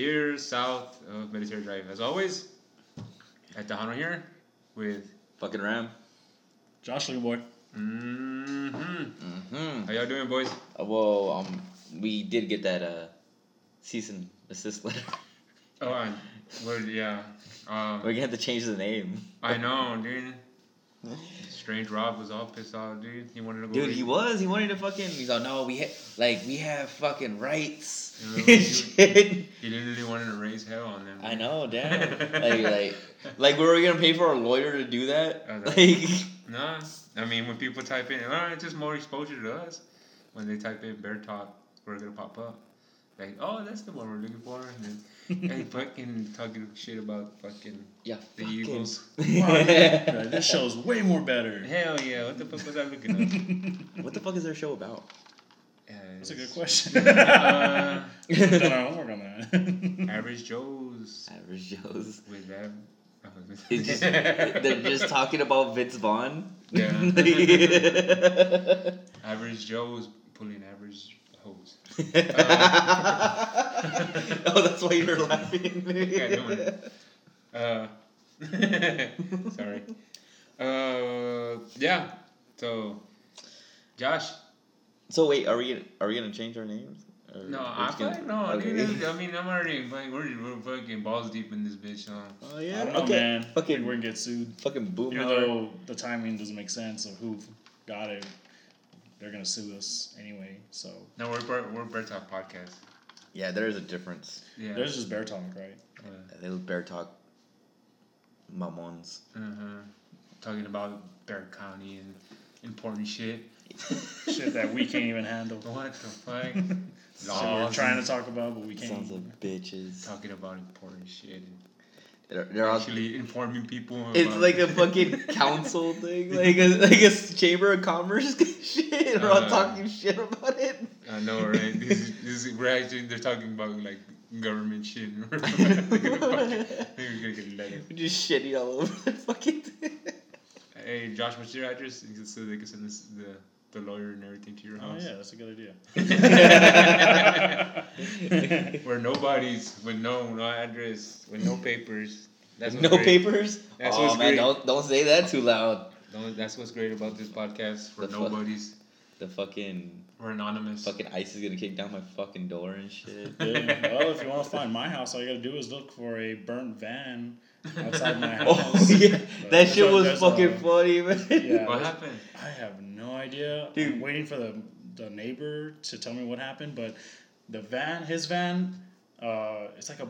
here south of Military Drive. As always, at the Tejano here with. fucking Ram. Josh Lee boy. hmm Mm-hmm. How y'all doing, boys? Uh, well, um, we did get that uh, cease and assist letter. Oh, and well, yeah. Uh, We're gonna have to change the name. I know, dude. Strange Rob was all pissed off, dude. He wanted to go. Dude, read- he was. He wanted to fucking. He's like, no, we ha- like we have fucking rights. You know, and shit. He literally wanted to raise hell on them. I know, damn. like, like, like, were we gonna pay for a lawyer to do that? I know. Like, Nah, I mean when people type in, oh, it's just more exposure to us. When they type in bear talk, we're gonna pop up. Like, oh, that's the one we're looking for. And then, hey, fucking talking shit about fucking yeah, the fucking- Eagles. Wow, yeah, this show's way more better. Hell yeah! What the fuck was I looking at? What the fuck is their show about? Up? Uh, That's a good question. Uh, Done our homework on that. Average Joe's Average Joe's. with that. It's just, they're just talking about Vince Vaughn. Yeah. average Joe's pulling average hoes. oh, that's why you're laughing. Yeah, doing it. Uh, sorry. Uh, yeah. So, Josh. So wait, are we are we gonna change our names? Or No, I just gonna- fuck no. okay. Dude, I mean, I'm already like we're, we're fucking balls deep in this bitch. So. Oh I yeah. don't know, okay. man. Fucking We're gonna get sued. fucking boom. Even though the timing doesn't make sense of who got it, they're gonna sue us anyway. So No, we're Bear- we're Bear Talk podcast. Yeah, there is a difference. Yeah. there's just bear talk, right? Uh, Little bear talk. Mamons. uh-huh. Talking about Bexar County and important shit. Shit that we can't even handle. What the fuck? Shit we're trying to talk about, but we can't. Sons of bitches. Talking about important shit. They're, they're all, actually informing people. it's like a fucking council thing, like a like a s- chamber of commerce shit. We're all Uh. talking shit about it. I know, right? This is, this is, we're actually they're talking about like government shit. We're gonna fucking- we're gonna get letter. We're just shitting all over the fucking. Hey, Josh, what's your address? So they can send this, the the lawyer and everything to your Oh house. yeah, that's a good idea. Where nobody's with no no address, with no papers. That's no great. papers. That's oh what's man, great. don't don't say that too loud. No, that's what's great about this podcast. For The fu- nobody's, The fucking we're anonymous. fucking ice is gonna kick down my fucking door and shit. Yeah, well, if you want to find my house, all you gotta do is look for a burnt van outside my house. oh yeah, But that shit was fucking a- funny, man. Yeah, What there's- happened? I have no idea. Dude. I'm waiting for the the neighbor to tell me what happened, but the van, his van, uh, it's like a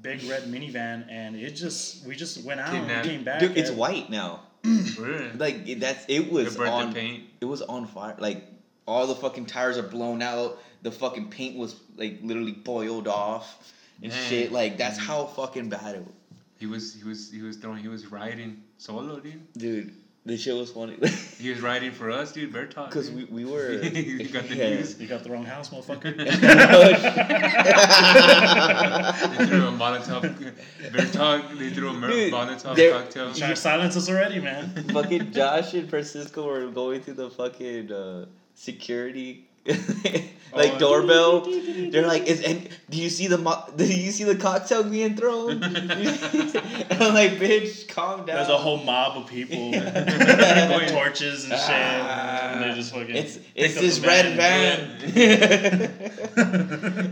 big red minivan, and it just we just went out and came back. Dude, it's white now. Really? Like that's it was on paint. it was on fire. Like all the fucking tires are blown out. The fucking paint was like literally boiled off and Dang. shit. Like that's how fucking bad it was. He was he was he was throwing he was riding solo, dude. Dude, the shit was funny. He was riding for us, dude. Bear talk. Cause we, we were You got the yeah. news. You got the wrong house, motherfucker. They threw a Molotov. Bear talk. They threw a mer- Dude, Molotov cocktail. Trying to silence us already, man. fucking Josh and Francisco were going through the fucking uh, security like Oh. doorbell. They're like, "Is and do you see the mo- do you see the cocktail being thrown?" and I'm like, "Bitch, calm down." There's a whole mob of people Yeah. with torches and shit, and they Ah. just fucking. It's pick it's this red van.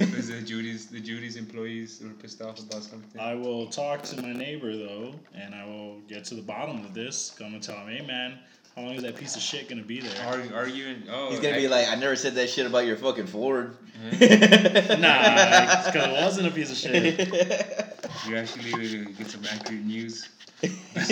It was the Judy's the Judy's employees were pissed off about something. I will talk to my neighbor though, and I will get to the bottom of this. Come and tell him, hey man, how long is that piece of shit gonna be there? Argu- arguing. Oh, He's gonna I- be like, "I never said that shit about your fucking Ford." Nah, because it wasn't a piece of shit. You actually need to get some accurate news. Do not,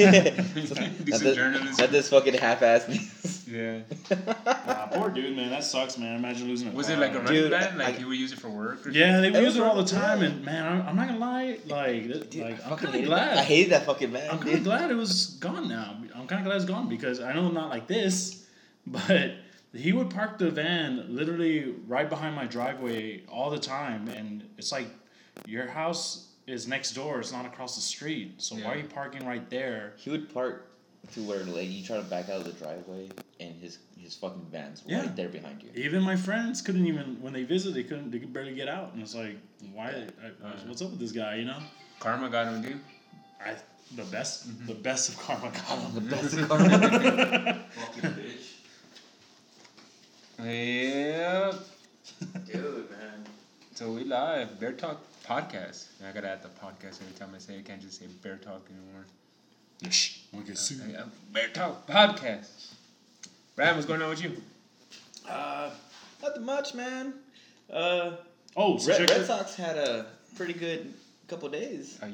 this, journalism. not this fucking half-ass news. Yeah. Nah, poor dude, man, that sucks, man. Imagine losing a Was it like a running Dude, van? Like I- you would use it for work? Or Yeah, they That use it all the time, yeah. and man, I'm, I'm not gonna lie, like, Dude, I like I'm kind of hated glad. I hated that fucking van. I'm kind of glad it was gone now. I'm kind of glad it's gone because I know not like this, but he would park the van literally right behind my driveway all the time, and it's like your house is next door. It's not across the street. So why are you parking right there? He would park to where like you try to back out of the driveway and his his fucking van's Yeah. right there behind you. Even my friends couldn't even when they visit, they couldn't. They could barely get out, and it's like, why? I, Uh, what's up with this guy? You know, Karma got him, dude. I the best, the best of karma got him. The best of karma. Fucking bitch. Yeah. Dude, man. So we live. Bear Talk podcast. I gotta add the podcast every time I say it. I can't just say Bear Talk anymore. Shh, won't get sued. Uh, Bear Talk podcast. Brad, what's going on with you? Uh, nothing much, man. Uh, Oh, so Red, Red Sox had a pretty good couple days. I,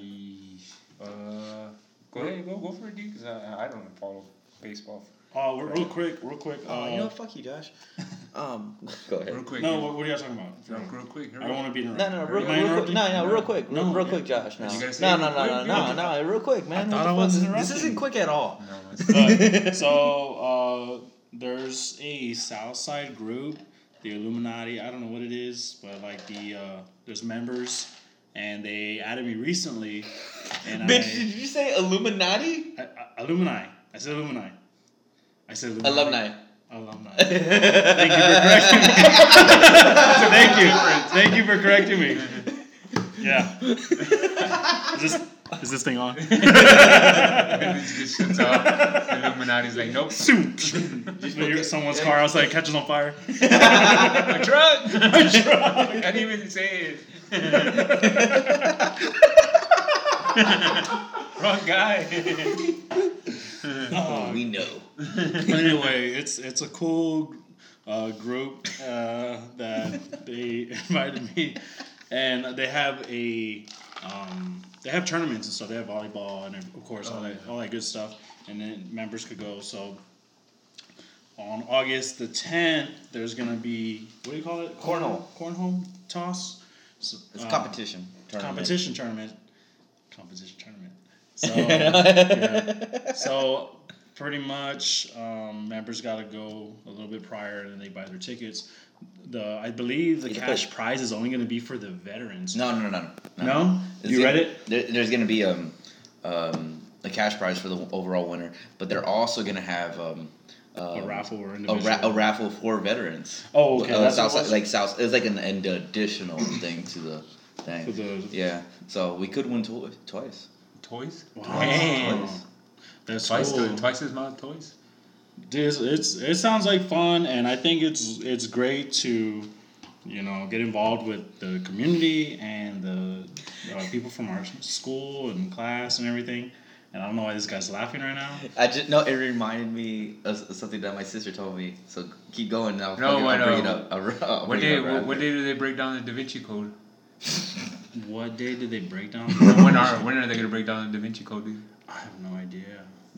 uh, go ahead, go go for it, dude. Cause I I don't follow baseball. Oh, real real quick, real quick. Oh, uh, you know, what? fuck you, Josh. Um, go ahead. Real quick. no, what, what are you talking about? real, real quick. Here I don't want to be interrupted. no, Am real, I real quick. interrupting? No, no, real quick. Real, No, real yeah. quick, Josh. No, You gotta say no, no, no, no, no, no, real quick, man. thought I was fuck? This- interrupting. This isn't quick at all. No, it's- Uh, so uh, there's a Southside group, the Illuminati. I don't know what it is, but like the uh, there's members, and they added me recently. And Bitch, I, did you say Illuminati? I, I, Illumini. I said Illumini. I said Illumini. Alumni. Alumni. Thank you for correcting me. Thank you. Thank you for correcting me. Yeah. Is this is this thing on? It just shuts off. Illuminati's like, nope. Someone's car outside catches on fire. A truck. A truck. I didn't even say it. Wrong guy. Oh, we know. anyway, it's it's a cool uh, group uh, that they invited me, and they have a um, they have tournaments and stuff. They have volleyball and of course all that all that good stuff, and then members could go. So on August the tenth, there's gonna be what do you call it? Cornhole. Cornhole toss. So, It's uh, competition. tournament. competition tournament. Competition tournament. So, yeah. so pretty much, um, members got to go a little bit prior, and then they buy their tickets. The I believe the You cash put- prize is only going to be for the veterans. No, no, no, no. No? There's You gonna- read it? There, there's going to be um, um, a cash prize for the overall winner, but they're also going to have um, A um, raffle or a, ra- a raffle for veterans. Oh, okay, Uh, that's what it South, was? like South, it's like an, an additional thing to the thing. For the- yeah, so we could win to- twice. Toys? Wow. Damn. That's Twice, cool. twice as much toys? Dude, it's, it's it sounds like fun, and I think it's it's great to, you know, get involved with the community and the uh, people from our school and class and everything. And I don't know why this guy's laughing right now. I just no, it reminded me of something that my sister told me. So keep going. I'll, No, fucking- what, I'll bring it up. I'll, I'll What bring day, it up what, what day do they break down the Da Vinci Code? What day did they break down? when, are, when are they going to break down the Da Vinci Code, dude? I have no idea.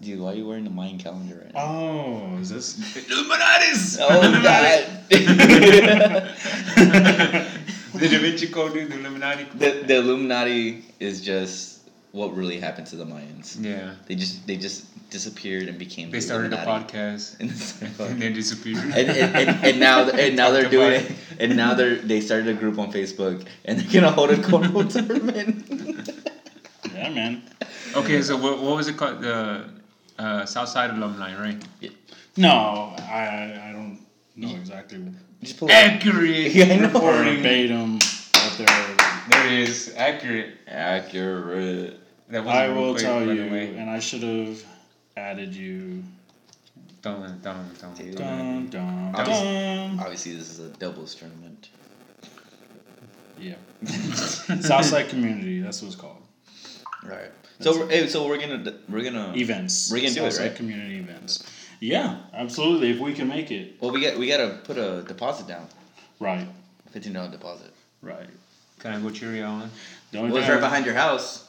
Dude, why are you wearing the Mayan calendar right now? Oh, is this? Illuminatis! Oh god. the Da Vinci Code, dude, the Illuminati. the, the Illuminati is just what really happened to the Mayans. Yeah. They just they just disappeared and became. They the started a podcast And, it's- and then disappeared. and, and, and, and now and now they're doing it and now they're they started a group on Facebook and they're gonna hold a cornhole tournament. Yeah, man. Okay, so what, what was it called? The uh, Southside alumni, right? Yeah. No, I I don't know exactly. just pull it. Accurate Yeah, I know. reporting. Verbatim, what they're. There it is. Accurate. Accurate. That was I will tell by you, the way. and I should have added you. Don't, don't, don't. Dun, dun, Obviously- Obviously, this is a doubles tournament. Yeah. Southside Community, that's what it's called. Right. So we're, hey, so we're gonna we're gonna Events. We're gonna do it, Southside right? Community events. Yeah, absolutely. If we can make it. well we got we gotta put a deposit down, Right, fifteen dollar deposit. right. Can I go Cheerio on? The only Well, it's thing right I- behind your house.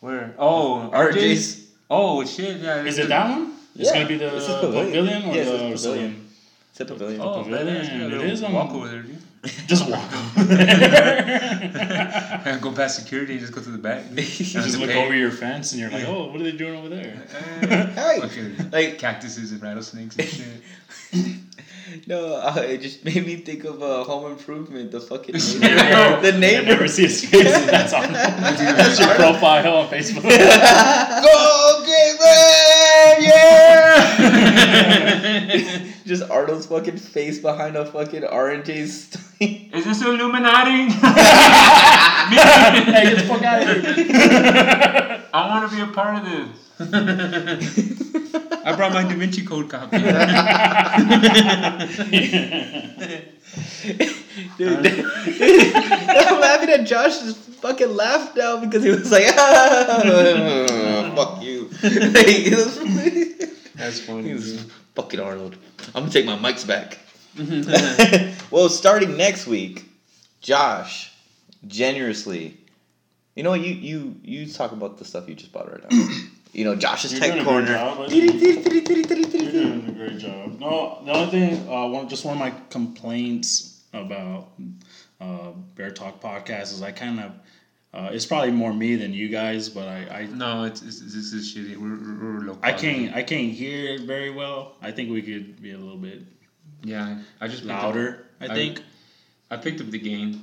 Where? Oh, RJ's. Oh shit! Yeah. Is it that one? It's Yeah, gonna be the this is pavilion, pavilion. or Yes, the it's pavilion. saloon? It's a pavilion. Oh, Pavilion, badass. Yeah, it on- um, Walk over there, dude. Just walk over there. go past security and just go to the back. Just look over your fence and you're like, oh, what are they doing over there? Uh, hey, Fucking like cactuses and rattlesnakes and shit. No, uh, it just made me think of uh, Home Improvement. The fucking the I neighbor. never see his face. That's on. That's your profile on Facebook. Go Great yeah! Just Arnold's fucking face behind a fucking RNJ. Is this Illuminati? hey, get the fuck out of here. I want to be a part of this. I brought my Da Vinci Code copy. Dude, I'm laughing at Josh just fucking laughed now because he was like, ah, fuck you. Like, it was- That's funny. he was fucking Arnold. I'm gonna take my mics back. well, starting next week, Josh, generously, you know what? You you you talk about the stuff you just bought right now. you know, Josh's You're tech doing corner. great job. You're doing a great job. No, the only thing, uh, one, just one of my complaints about uh, Bear Talk podcast is I kind of, uh, it's probably more me than you guys, but I, I, No, it's, it's this is shitty. We're, we're, we're low I can't, I can't hear it very well. I think we could be a little bit Yeah, I just picked up- louder. I I- think. I picked up the gain,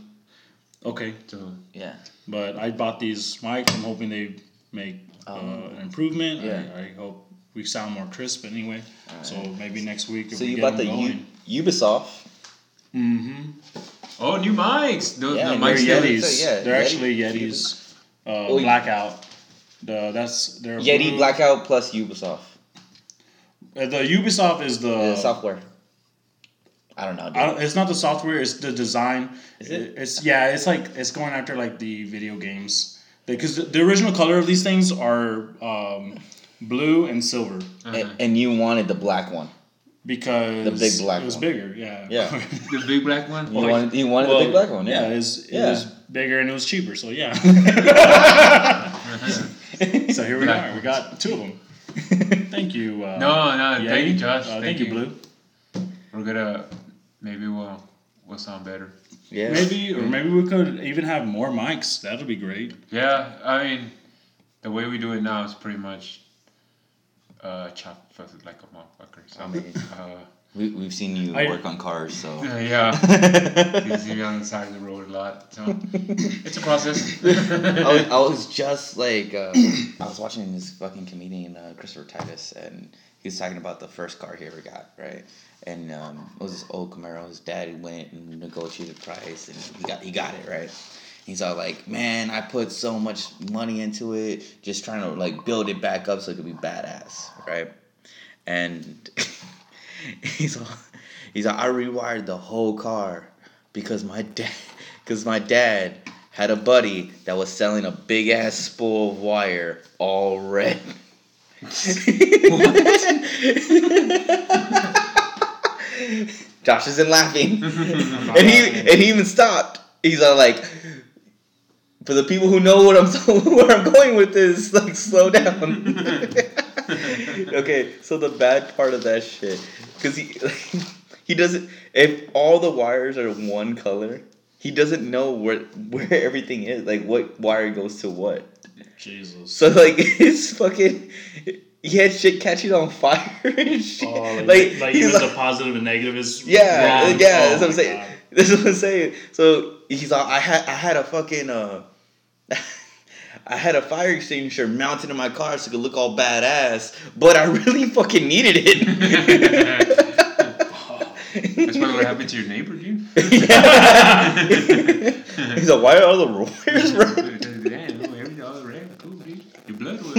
Okay, so Yeah. but I bought these mics. I'm hoping they make uh, an improvement. yeah. I, I hope we sound more crisp anyway. So maybe next week. So you bought the them U- Ubisoft. Mm-hmm. oh new mics. The, Yeah, the They're mics. They're Yetis. so, yeah, they're Yeti- actually Yetis. Uh, Oh, blackout. The that's their Yeti blue- Blackout plus Ubisoft. Uh, the Ubisoft is the. the software. I don't know. I don't, it's not the software. It's the design. Is it? It's yeah. It's like it's going after like the video games because the, the original color of these things are um, blue and silver Uh-huh. and, and you wanted the black one. because The big black it was one. bigger. Yeah. Yeah. The big black one. You Well, wanted, you wanted Well, the big black one. Yeah, Yeah. it was, it Yeah. was bigger and it was cheaper. So yeah. so here we Black are. We got two of them. Thank you. Uh, No, no, Yeti. thank you, Josh. Uh, thank, you, Blue. We're gonna maybe we'll we'll sound better. Yeah. Maybe, or maybe we could even have more mics. That'd be great. Yeah, I mean, the way we do it now is pretty much uh, chop fuck like a motherfucker. So, I mean- uh, We, we've seen you I- work on cars, so. yeah, you see me on the side of the road a lot. So it's a process. I was, I was just like, uh, I was watching this fucking comedian, uh, Christopher Titus, and he was talking about the first car he ever got, right? And um, it was this old Camaro. His dad went and negotiated price, and he got he got it, right? He's all like, "Man, I put so much money into it, just trying to like build it back up so it could be badass, right?" And he's all, he's all, I rewired the whole car because my dad, because my dad had a buddy that was selling a big ass spool of wire, all red. Josh isn't laughing, and he and he even stopped. He's all like, for the people who know what I'm where I'm going with this, like slow down. okay, so the bad part of that shit, because he he doesn't. If all the wires are one color, he doesn't know where where everything is. Like what wire goes to what. Jesus. So like it's fucking. He had shit catching on fire and shit. Oh, like, like, like, even like- the positive and negative is yeah, wrong. yeah, Oh that's what I'm saying. God. That's what I'm saying. So he's like, I had I had a fucking uh, I had a fire extinguisher mounted in my car so it could look all badass, but I really fucking needed it. That's probably what happened to your neighbor, dude. he's like, why are all the wires red? Damn, everything all red. Cool, dude. Your blood was.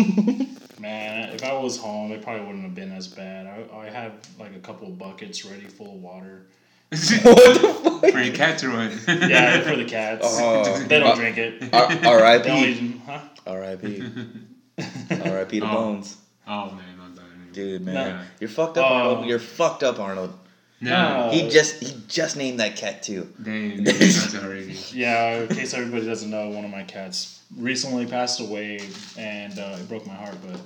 Man, if I was home, it probably wouldn't have been as bad. I, I have like a couple buckets ready full of water. what the fuck? For your cat to run. Yeah, for the cats. Oh, they don't uh, drink it. R- They don't R.I.P. even, huh? R.I.P. R.I.P. to Oh. Bones, Oh man, I'm done. dude, man, Yeah. you're fucked up, Oh. Arnold. You're fucked up, Arnold. No. He just he just named that cat too. Damn, that's already. Yeah, in case everybody doesn't know, one of my cats recently passed away, and uh, it broke my heart. But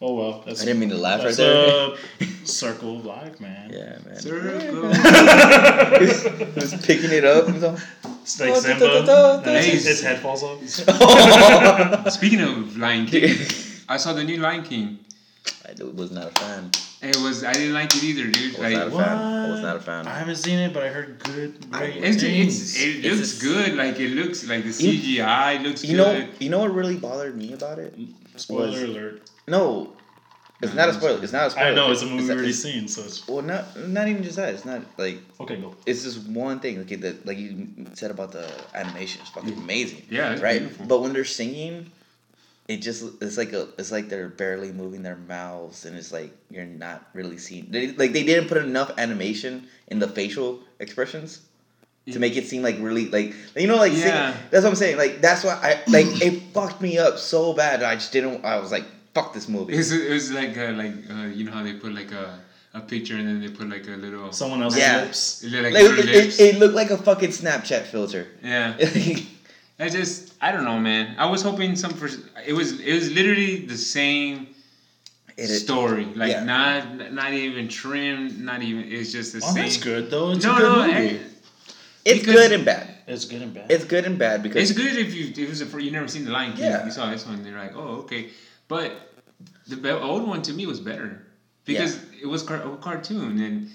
oh well, that's I didn't mean to laugh right there. a circle of life, man. Yeah, man. Circle. Who's picking it up? He's all- It's like Oh, Simba. da, da, da, da. and his, Hey. his head falls off. Speaking of Lion King, I saw the new Lion King. I was not a fan. It was I didn't like it either, dude. I was not a Like fan. I was not a fan. I haven't seen it, but I heard good, great it's, it's it It's looks a- good. Like it looks like the You- CGI looks You know, good. you know what really bothered me about it? Spoiler was- alert. No, It's not a spoiler. It's not a spoiler. I know it's a movie It's we already seen, so it's Well, not not even just that. It's not like okay. Go. it's just one thing. Like that, like you said about the animation, it's fucking amazing. Yeah, it's right. beautiful. But when they're singing, it just it's like a it's like they're barely moving their mouths, and it's like you're not really seeing. They, like they didn't put enough animation in the facial expressions to make it seem like really like you know like sing- Yeah. that's what I'm saying. Like that's why I like it fucked me up so bad. I just didn't. I was like, fuck this movie. It was, it was like uh, like uh, you know how they put like a, a picture and then they put like a little Someone else's Yeah. lips. like, Like, it, lips. it, it looked like a fucking Snapchat filter. yeah. I just I don't know, man. I was hoping some for it was it was literally the same story, like yeah. not not even trimmed, not even. It's just the Oh, same. that's good though. It's no, a good no, movie. I- it's because- good and bad. it's good and bad. It's good and bad because it's good if you it was a fir- you never seen the Lion King. Yeah. You saw this one, they're like, oh okay, but the old one to me was better because it was car- a cartoon and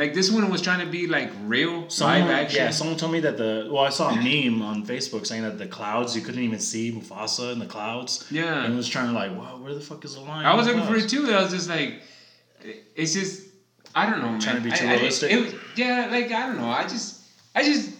like this one was trying to be like real Someone, live action. yeah, someone told me that the well, I saw a meme on Facebook saying that the clouds you couldn't even see Mufasa in the clouds. Yeah. and was trying to like, wow, where the fuck is the lion? I was looking for it too. I was just like, it's just I don't know, man. Trying to be too I- I- realistic? it was- yeah, like I don't know. I just I just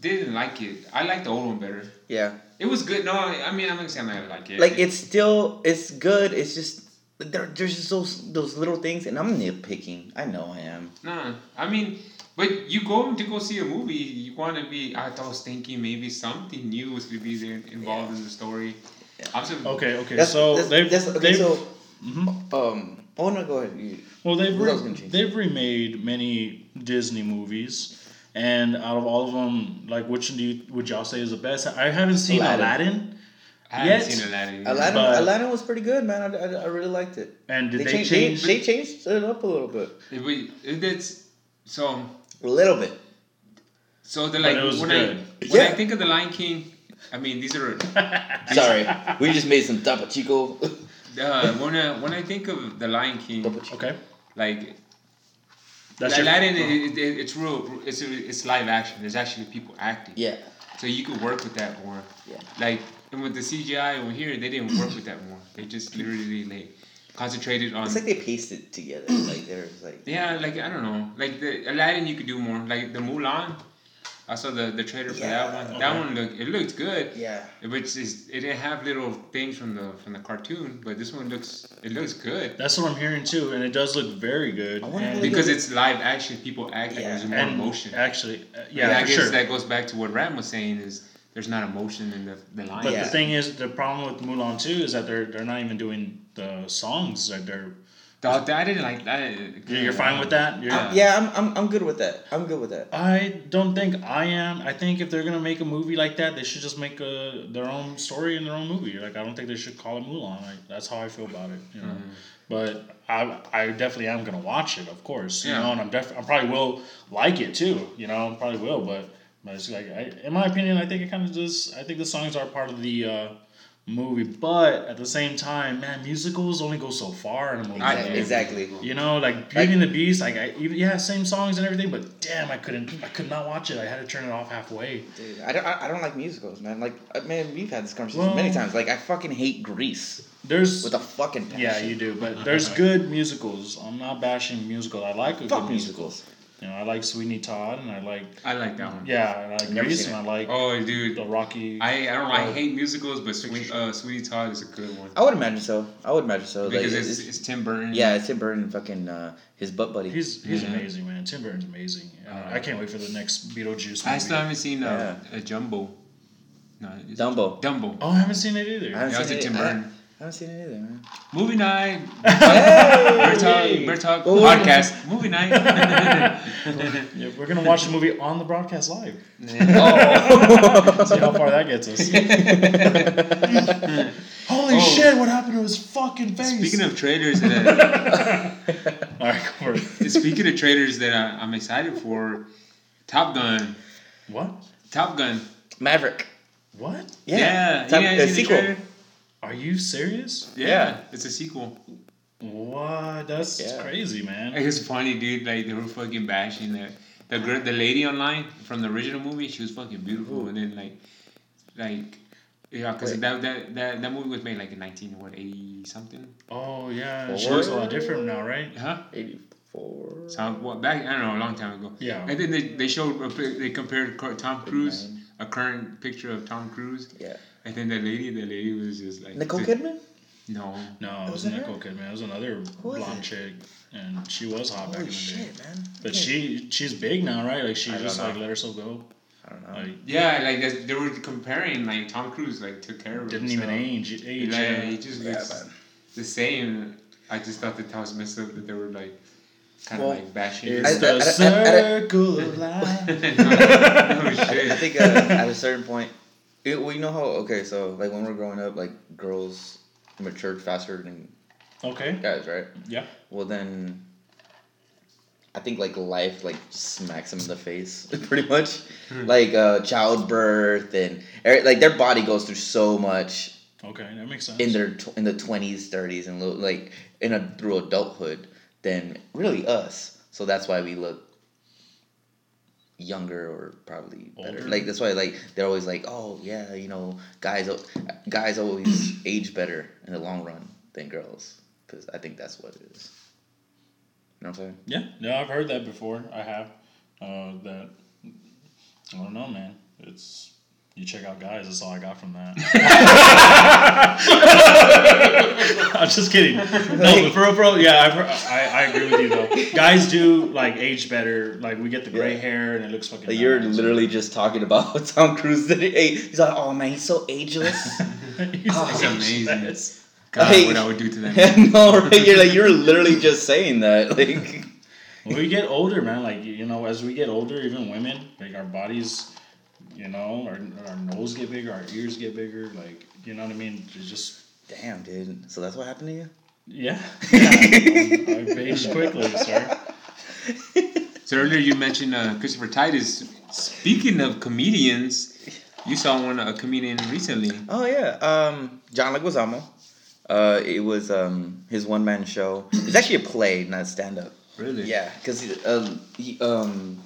didn't like it. I like the old one better. yeah, It was good. No, I I mean I'm not saying I like it. like it's still it's good. It's just there, there's just those those little things, and I'm nitpicking. I know I am. Nah, I mean, but you go to go see a movie, you want to be. I was thinking maybe something new was to be there involved in the story. I'm so, Okay, okay. That's, so that's, they've, that's, okay. they've So, Mhm. um, oh no, go ahead. You, well they've re- they've remade many Disney movies, and out of all of them, like which do you would y'all say is the best? I haven't seen Aladdin. Aladdin, I haven't Yet- seen Aladdin. Aladdin, But- Aladdin was pretty good, man. I, I, I really liked it. and did they, they, changed, change? they, they changed it up a little bit, It, we- it, it's so a little bit. so the But like it was when good. I when I Yeah. think of the Lion King, I mean these are Sorry, we just made some Topo Chico. uh, when I when I think of the Lion King, Topo Chico. okay, like that's your- Aladdin, it, it, it's real. It's it's live action. There's actually people acting. Yeah, So you could work with that more. Yeah. Like and with the CGI over here, they didn't work with that more. They just literally like concentrated on. it's like they pasted together. Like there's like yeah, like I don't know, like the Aladdin, you could do more. Like the Mulan, I saw the the trailer for Yeah, that one. That one looked it looked good. yeah. Which is it didn't have little things from the from the cartoon, but this one looks it looks good That's what I'm hearing too, and it does look very good. I wonder and, how because it's live action. People act like there's more and emotion. Actually, uh, And yeah, I guess sure. that goes back to what Ram was saying is there's not emotion in the the line. But Yeah. the thing is, the problem with Mulan too is that they're they're not even doing the songs. Like they're Oh, I didn't like that. you're, you're fine with that. You're, I'm- yeah, I'm, I'm, I'm good with that. I'm good with that. I don't think I am. I think if they're gonna make a movie like that, they should just make a their own story in their own movie. Like I don't think they should call it Mulan. Like, that's how I feel about it. You know. Mm-hmm. But I I definitely am gonna watch it, of course. You Yeah. know, and I'm def- I probably will like it too. You know, I probably will. But but it's like I, in my opinion, I think it kind of just I think the songs are part of the. Uh, movie but at the same time man musicals only go so far in a movie I- Exactly. exactly. you know, like Beauty and the Beast, like I even yeah, same songs and everything, but damn, I couldn't, I could not watch it. I had to turn it off halfway. Dude, I don't, I I don't like musicals, man. Like, uh, man, we've had this conversation Well- many times. Like, I fucking hate Grease There's with a fucking passion. yeah, you do, but there's good musicals. I'm not bashing musicals. I like a Fuck good musical. musicals. You know, I like Sweeney Todd, and I like I like that one. yeah, and I like Never Grease, and. I like Oh, dude. the Rocky. I, I don't know. I Uh, hate musicals, but Sweet, uh, Sweeney Todd is a good one I would imagine so. I would imagine so. because like, it's, it's Tim Burton. yeah, it's Tim Burton, fucking uh, his butt buddy. he's he's Mhm. amazing, man. Tim Burton's amazing. Uh, Uh, I can't wait for the next Beetlejuice movie. I still haven't seen uh, a Jumbo. No, Dumbo. Dumbo. oh, I haven't seen it either. I haven't That was seen it. Tim I, Burton. I haven't seen it either, man. Movie night. Hey! Bear talk. Bear talk. Oh, well, podcast. Movie night. Yeah, we're gonna watch the movie on the broadcast live. Oh. See how far that gets us. Holy Oh. shit! What happened to his fucking face? Speaking of trailers, that all right, go for it. speaking of traders that I, I'm excited for, Top Gun. What? Top Gun. Maverick. What? Yeah. Yeah. Top- you guys a the sequel. Trailer? Are you serious? Yeah, Yeah. It's a sequel. What? That's Yeah. crazy, man. It's funny, dude. Like they were fucking bashing the the girl, the lady online from the original movie. She was fucking beautiful, and then like, like Yeah, because that, that that that movie was made like in nineteen what eighty something. Oh yeah, Four? she looks a lot different now, right? Huh? Eighty four. So what back? I don't know, a long time ago. Yeah. And then they, they showed they compared Tom Cruise, a current picture of Tom Cruise, Yeah. And then the lady, the lady was just like Nicole the- Kidman. No, No, it was wasn't her? Nicole Kidman. It was another Who blonde it? chick, and she was hot back in Holy the day. man. But Okay. she she's big now, right? Like she I just like let herself go. I don't know. Like yeah, like they, they were comparing like Tom Cruise like took care of didn't even himself. age. Age. Like, yeah. he just looks man. the same. I just thought that that was messed up that they were like kind of like bashing. It's I- the I- circle of life. no, I, shit. I think uh, at a certain point, it, well, you know how okay, so like when we're growing up, like girls matured faster than Okay. guys, right? Yeah. Well then, I think like life like smacks them in the face, pretty much, like uh, childbirth and like their body goes through so much Okay, that makes sense. in their tw- in the twenties, thirties, and like in a through adulthood than really us. So that's why we look younger or probably better. Older. Like that's why like they're always like, oh yeah, you know, guys guys always age better in the long run than girls because I think that's what it is. You know what I'm saying? Yeah, yeah, I've heard that before. I have. Uh, that I don't know, man. It's you check out guys. That's all I got from that. I'm just kidding. No, but for real, for real, yeah, I've I, I agree with you though. Guys do like age better. Like we get the gray Yeah. hair and it looks fucking. Like, you're literally just talking about Tom Cruise. That he, he's like, oh man, he's so ageless. He's Oh, It's ageless. amazing. God, Hey. what I would do to them. no, right? You're like you're literally just saying that. Like, When we get older, man, like you know, as we get older, even women, like our bodies, you know, our, our nose get bigger, our ears get bigger, like you know what I mean. It's just damn, dude. So that's what happened to you? yeah, yeah. I've aged quickly, sir. So earlier you mentioned uh, Christopher Titus. Speaking of comedians, you saw one a comedian recently. Oh yeah, um, John Leguizamo. Uh, it was um his one man show. It's actually a play, not stand up. Really? Yeah, because um, he um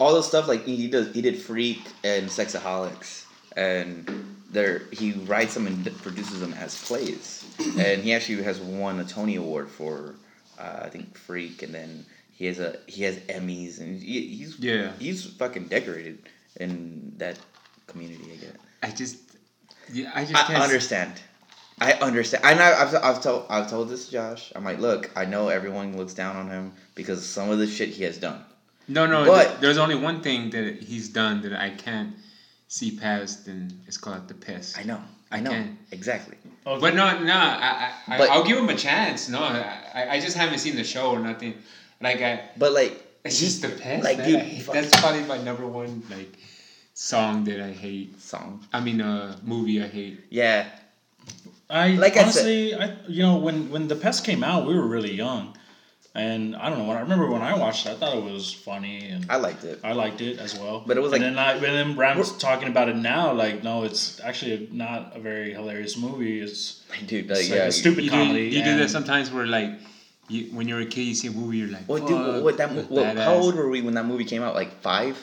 all the stuff like he does he did Freak and Sexaholix and there he writes them and produces them as plays and he actually has won a Tony Award for uh, I think Freak and then he has a he has Emmys and he, he's Yeah. he's fucking decorated in that community I guess. I just, yeah, I just I can't. understand. I understand. I know. I've, I've told I've told this to Josh. I'm like, look, I know everyone looks down on him because of some of the shit he has done. No, no. But- th- there's only one thing that he's done that I can't see past, and it's called the pest. I know. I I know. can. Exactly. Okay. But no, no. I, I, But- I I'll give him a chance. No, I, I just haven't seen the show or nothing. Like I, But like, it's he- just the pest. Like, dude, I fuck- that's probably my number one like song that I hate. song. I mean, uh, movie I hate. Yeah. I Like I said- honestly, I, you know, when when the pest came out, we were really young, and I don't know. When I remember when I watched it, I thought it was funny, and I liked it. I liked it as well. But it was and like- then I, and then Bram's talking about it now. Like, no, it's actually not a very hilarious movie. It's, Dude, like, it's like yeah. a stupid You do, comedy. you do that sometimes where like, you, when you're a kid, you see a movie, you're like, What, dude, "Fuck, what that? mo- that's What, how old were we when that movie came out? Like five?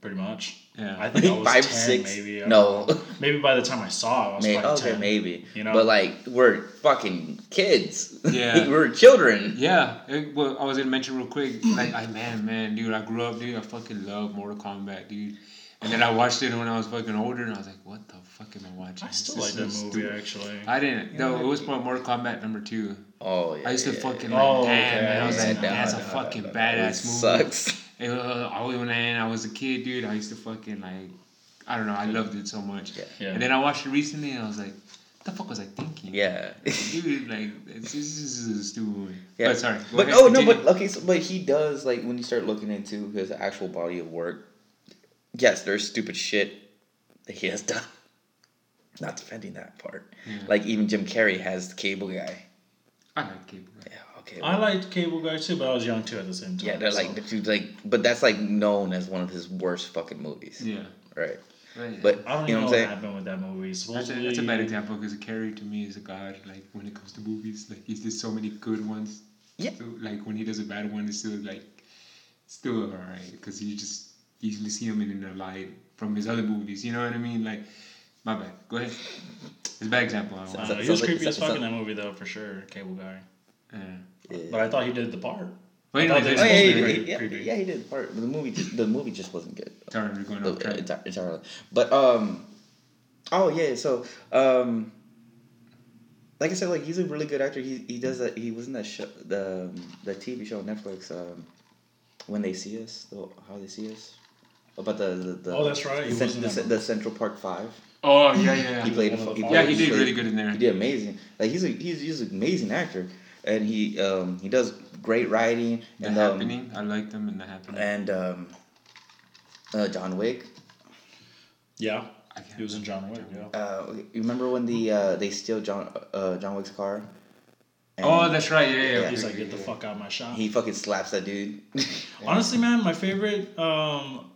pretty much. Yeah. I think I was Five, 10, six? maybe. No. know. maybe by the time I saw it, I was Maybe, probably okay, 10. maybe. you know? But like, we're fucking kids. Yeah. we're children. Yeah, it, well, I was gonna mention real quick, like, I man, man, dude, I grew up, dude, I fucking love Mortal Kombat, dude. And then I watched it when I was fucking older, and I was like, what the fuck am I watching? I still This like that is movie, stupid. actually. I didn't. No, it was for Mortal Kombat number two. Oh yeah. I used to yeah, fucking yeah. like, Oh, damn, okay, man. I was yeah, like, no, man, that's a no, fucking It badass movie. sucks. It, uh, I, when I, I was a kid, dude, I used to fucking like, I don't know, I loved it so much. Yeah. Yeah. And then I watched it recently, and I was like, what the fuck was I thinking? Yeah. Dude, like, it's, this is a stupid movie. Yeah. But sorry. go But ahead, oh no, but okay, so but he does like when you start looking into his actual body of work. Yes, there's stupid shit that he has done. Not defending that part. Yeah. Like even Jim Carrey has the Cable Guy. I like Cable Guy. Yeah, okay. I liked Cable Guy too, but I was young too at the same time. yeah, they're like so- the two like, but that's like known as one of his worst fucking movies, Yeah. right? Oh, right. But I don't you know know what I'm what happened with that movie. That's a, that's a bad example because Carrey to me is a god. Like when it comes to movies, like he's did so many good ones. Yeah. So, like when he does a bad one, it's still like still alright because you just usually see him in a light from his other movies. You know what I mean? Like My bad. Go ahead. It's a bad example. I don't I want don't he was like- creepy as sounds- fuck in that movie though, for sure. Cable guy. yeah. Yeah. But I thought he did the part. But I thought anyway, Oh, yeah, yeah, to yeah, creepy- yeah, he did the part, but the movie, just, the movie just wasn't good. sorry, we're going The- off track. entirely. But um, oh yeah, so um, like I said, like he's a really good actor. He he does that. He was in that show, the um, the TV show on Netflix. Um, when they see us, the, how they see us, about the the, the Oh, that's right, The, he cen- was in the, the Central Park Five. Oh yeah, yeah, He played. the he five. Yeah, he did really good in there. He did amazing. Like he's a he's he's an amazing actor, and he um he does great writing The and um, happening. I like them in the happening. and um, uh, John Wick. Yeah, I he was in John Wick. Yeah. Uh, you remember when the uh, they steal John uh, John Wick's car? And Oh, that's right. Yeah, yeah. Yeah. He's like, get the yeah. fuck out of my shop. he fucking slaps that dude. Honestly, man, my favorite um,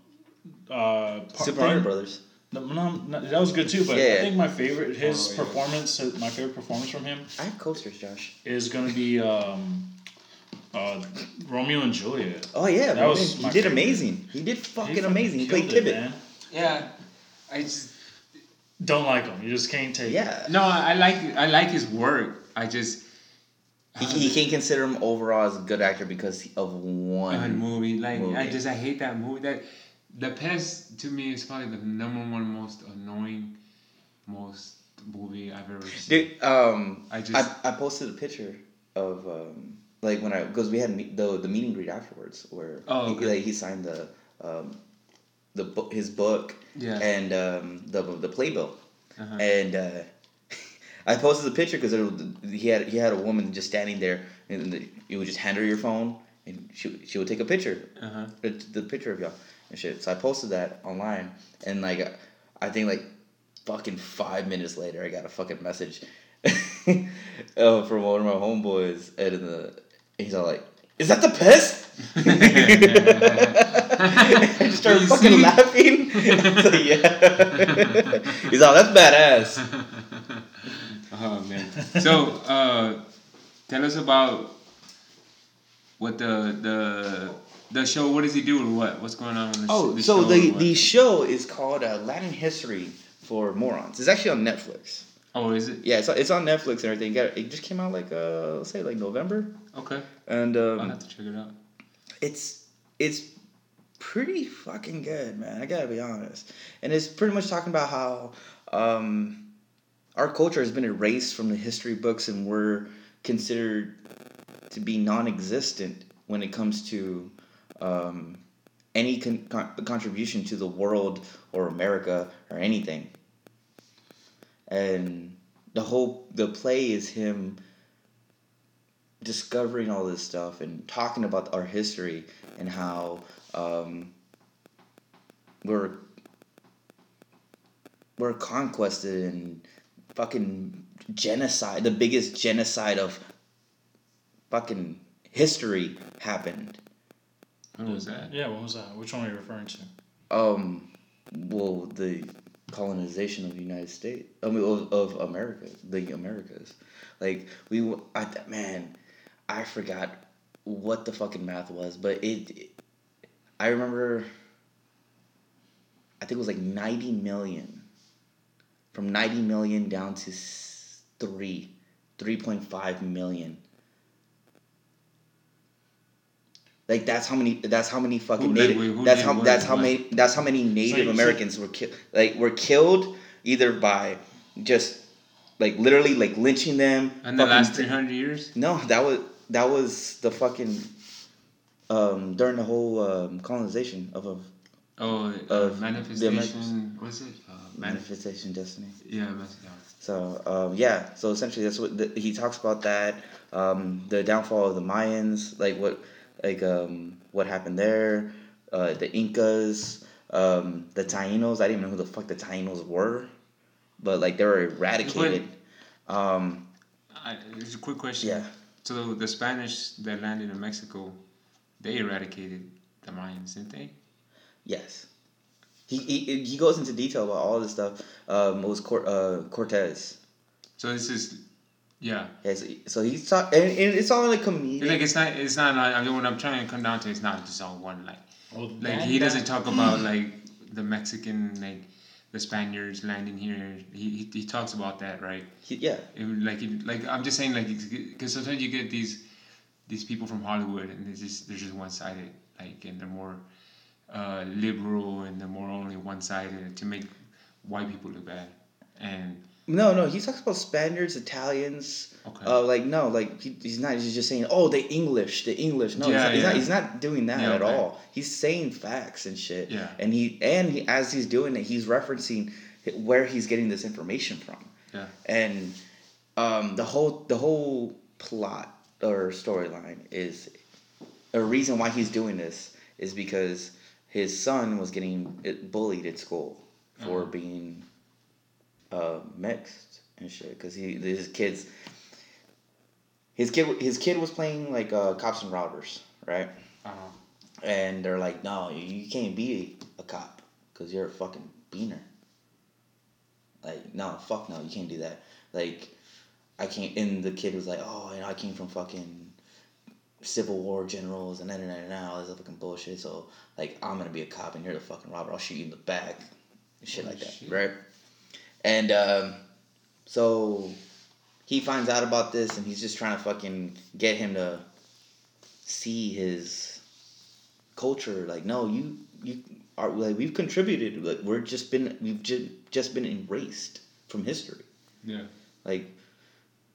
uh, Super Mario Brothers. No, no, no, that was good too. But Yeah. I think my favorite, his Oh, yeah. performance, his- my favorite performance from him I have coasters, Josh. is gonna be um, uh, Romeo and Juliet. Oh yeah, That man, was he did favorite. amazing. He did fucking, He fucking amazing. He played killed Tibbet. man. Yeah, I just Don't like him. You just can't take. it. Yeah, no. I like I like his work. I just he, he can't consider him overall as a good actor because of one. one movie. Like I just I hate that movie. That the pest to me is probably the number one most annoying, most movie I've ever seen. Dude, um, I I, just- I posted a picture of um, like when I because we had me, the the meet and greet afterwards where Oh, he, okay. like, he signed the um, the book his book Yeah. and um, the the playbill Uh-huh. and uh, I posted the picture because he had he had a woman just standing there and the, you would just hand her your phone and she she would take a picture Uh-huh. the, the picture of y'all and shit. So I posted that online, and like I think like fucking five minutes later, I got a fucking message uh, from one of my homeboys, and in the he's all like, "Is that the pest?" I just started fucking laughing. Like, yeah. he's all, "That's badass." Oh man. So uh, tell us about what the the the show. What does he do or what? What's going on? In the sh- Oh, the so show the the show is called uh, Latin History for Morons. It's actually on Netflix. Oh, is it? Yeah, it's, it's on Netflix and everything. It just came out like uh, let's say like November, Okay. and I'll um, have to check it out. it's it's pretty fucking good, man. I gotta be honest. And it's pretty much talking about how um, our culture has been erased from the history books, and we're considered to be non-existent when it comes to um, any con- con- contribution to the world or America or anything. And the whole the play is him discovering all this stuff and talking about our history and how um, we're we're conquested and fucking genocide the biggest genocide of fucking history happened When was that? Yeah, what was that? Which one are you referring to? um well the colonization of the united states i mean of, of america the americas like we w- I, man i forgot what the fucking math was but it i remember i think it was like 90 million from 90 million down to 3 3.5 million like that's how many that's how many fucking Who- native who that's how what? that's how many that's how many native so- americans were killed like were killed either by just like literally like lynching them In the last three hundred years? no, that was that was the fucking um during the whole um, colonization of a Oh, uh, Of manifestation. What's it? Uh, manif- manifestation destiny. yeah, yeah. So um, yeah, so essentially that's what the, he talks about that um, the downfall of the Mayans, like what like um, what happened there, uh, the Incas, um, the Tainos. I didn't even know who the fuck the Tainos were, but like they were eradicated. Um, I, it's a quick question. yeah, So the Spanish that landed in Mexico, they eradicated the Mayans, didn't they? yes. He, he, he goes into detail about all this stuff. Um, it was Cor- uh, Cortez. So this is, yeah. Yeah, so, so he's talking, and, and it's all like comedic. Like it's not, it's not. Like, I mean, what I'm trying to come down to, it's not just all one. Like, Well, like he doesn't talk about like the Mexican like the Spaniards landing here. He, he, he talks about that, right? He, yeah. It, like it, like I'm just saying like because sometimes you get these these people from Hollywood and it's just they're just one sided like and they're more uh, liberal and they're more only one sided to make white people look bad and No, no, he talks about Spaniards, Italians. okay Uh, like no, like he, he's not. He's just saying, oh, the English, the English. No, Yeah, he's, not, yeah. he's not. He's not doing that Yeah, at okay. all. He's saying facts and shit. Yeah. And he and he as he's doing it, he's referencing where he's getting this information from. Yeah. And um, the whole the whole plot or storyline is a reason why he's doing this is because his son was getting bullied at school for Uh-huh. being uh, mixed and shit because he his kids his kid his kid was playing like uh, cops and robbers right? Uh, and they're like no you, can't be a cop because you're a fucking beaner. Like no fuck no you can't do that. Like I can't and the kid was like oh you know I came from fucking Civil War generals and then and all this fucking bullshit so like I'm gonna be a cop and you're the fucking robber I'll shoot you in the back. And shit like that shit. right and um, so he finds out about this and he's just trying to fucking get him to see his culture. Like no you you are like we've contributed like we're just been we've just just been erased from history. Yeah. Like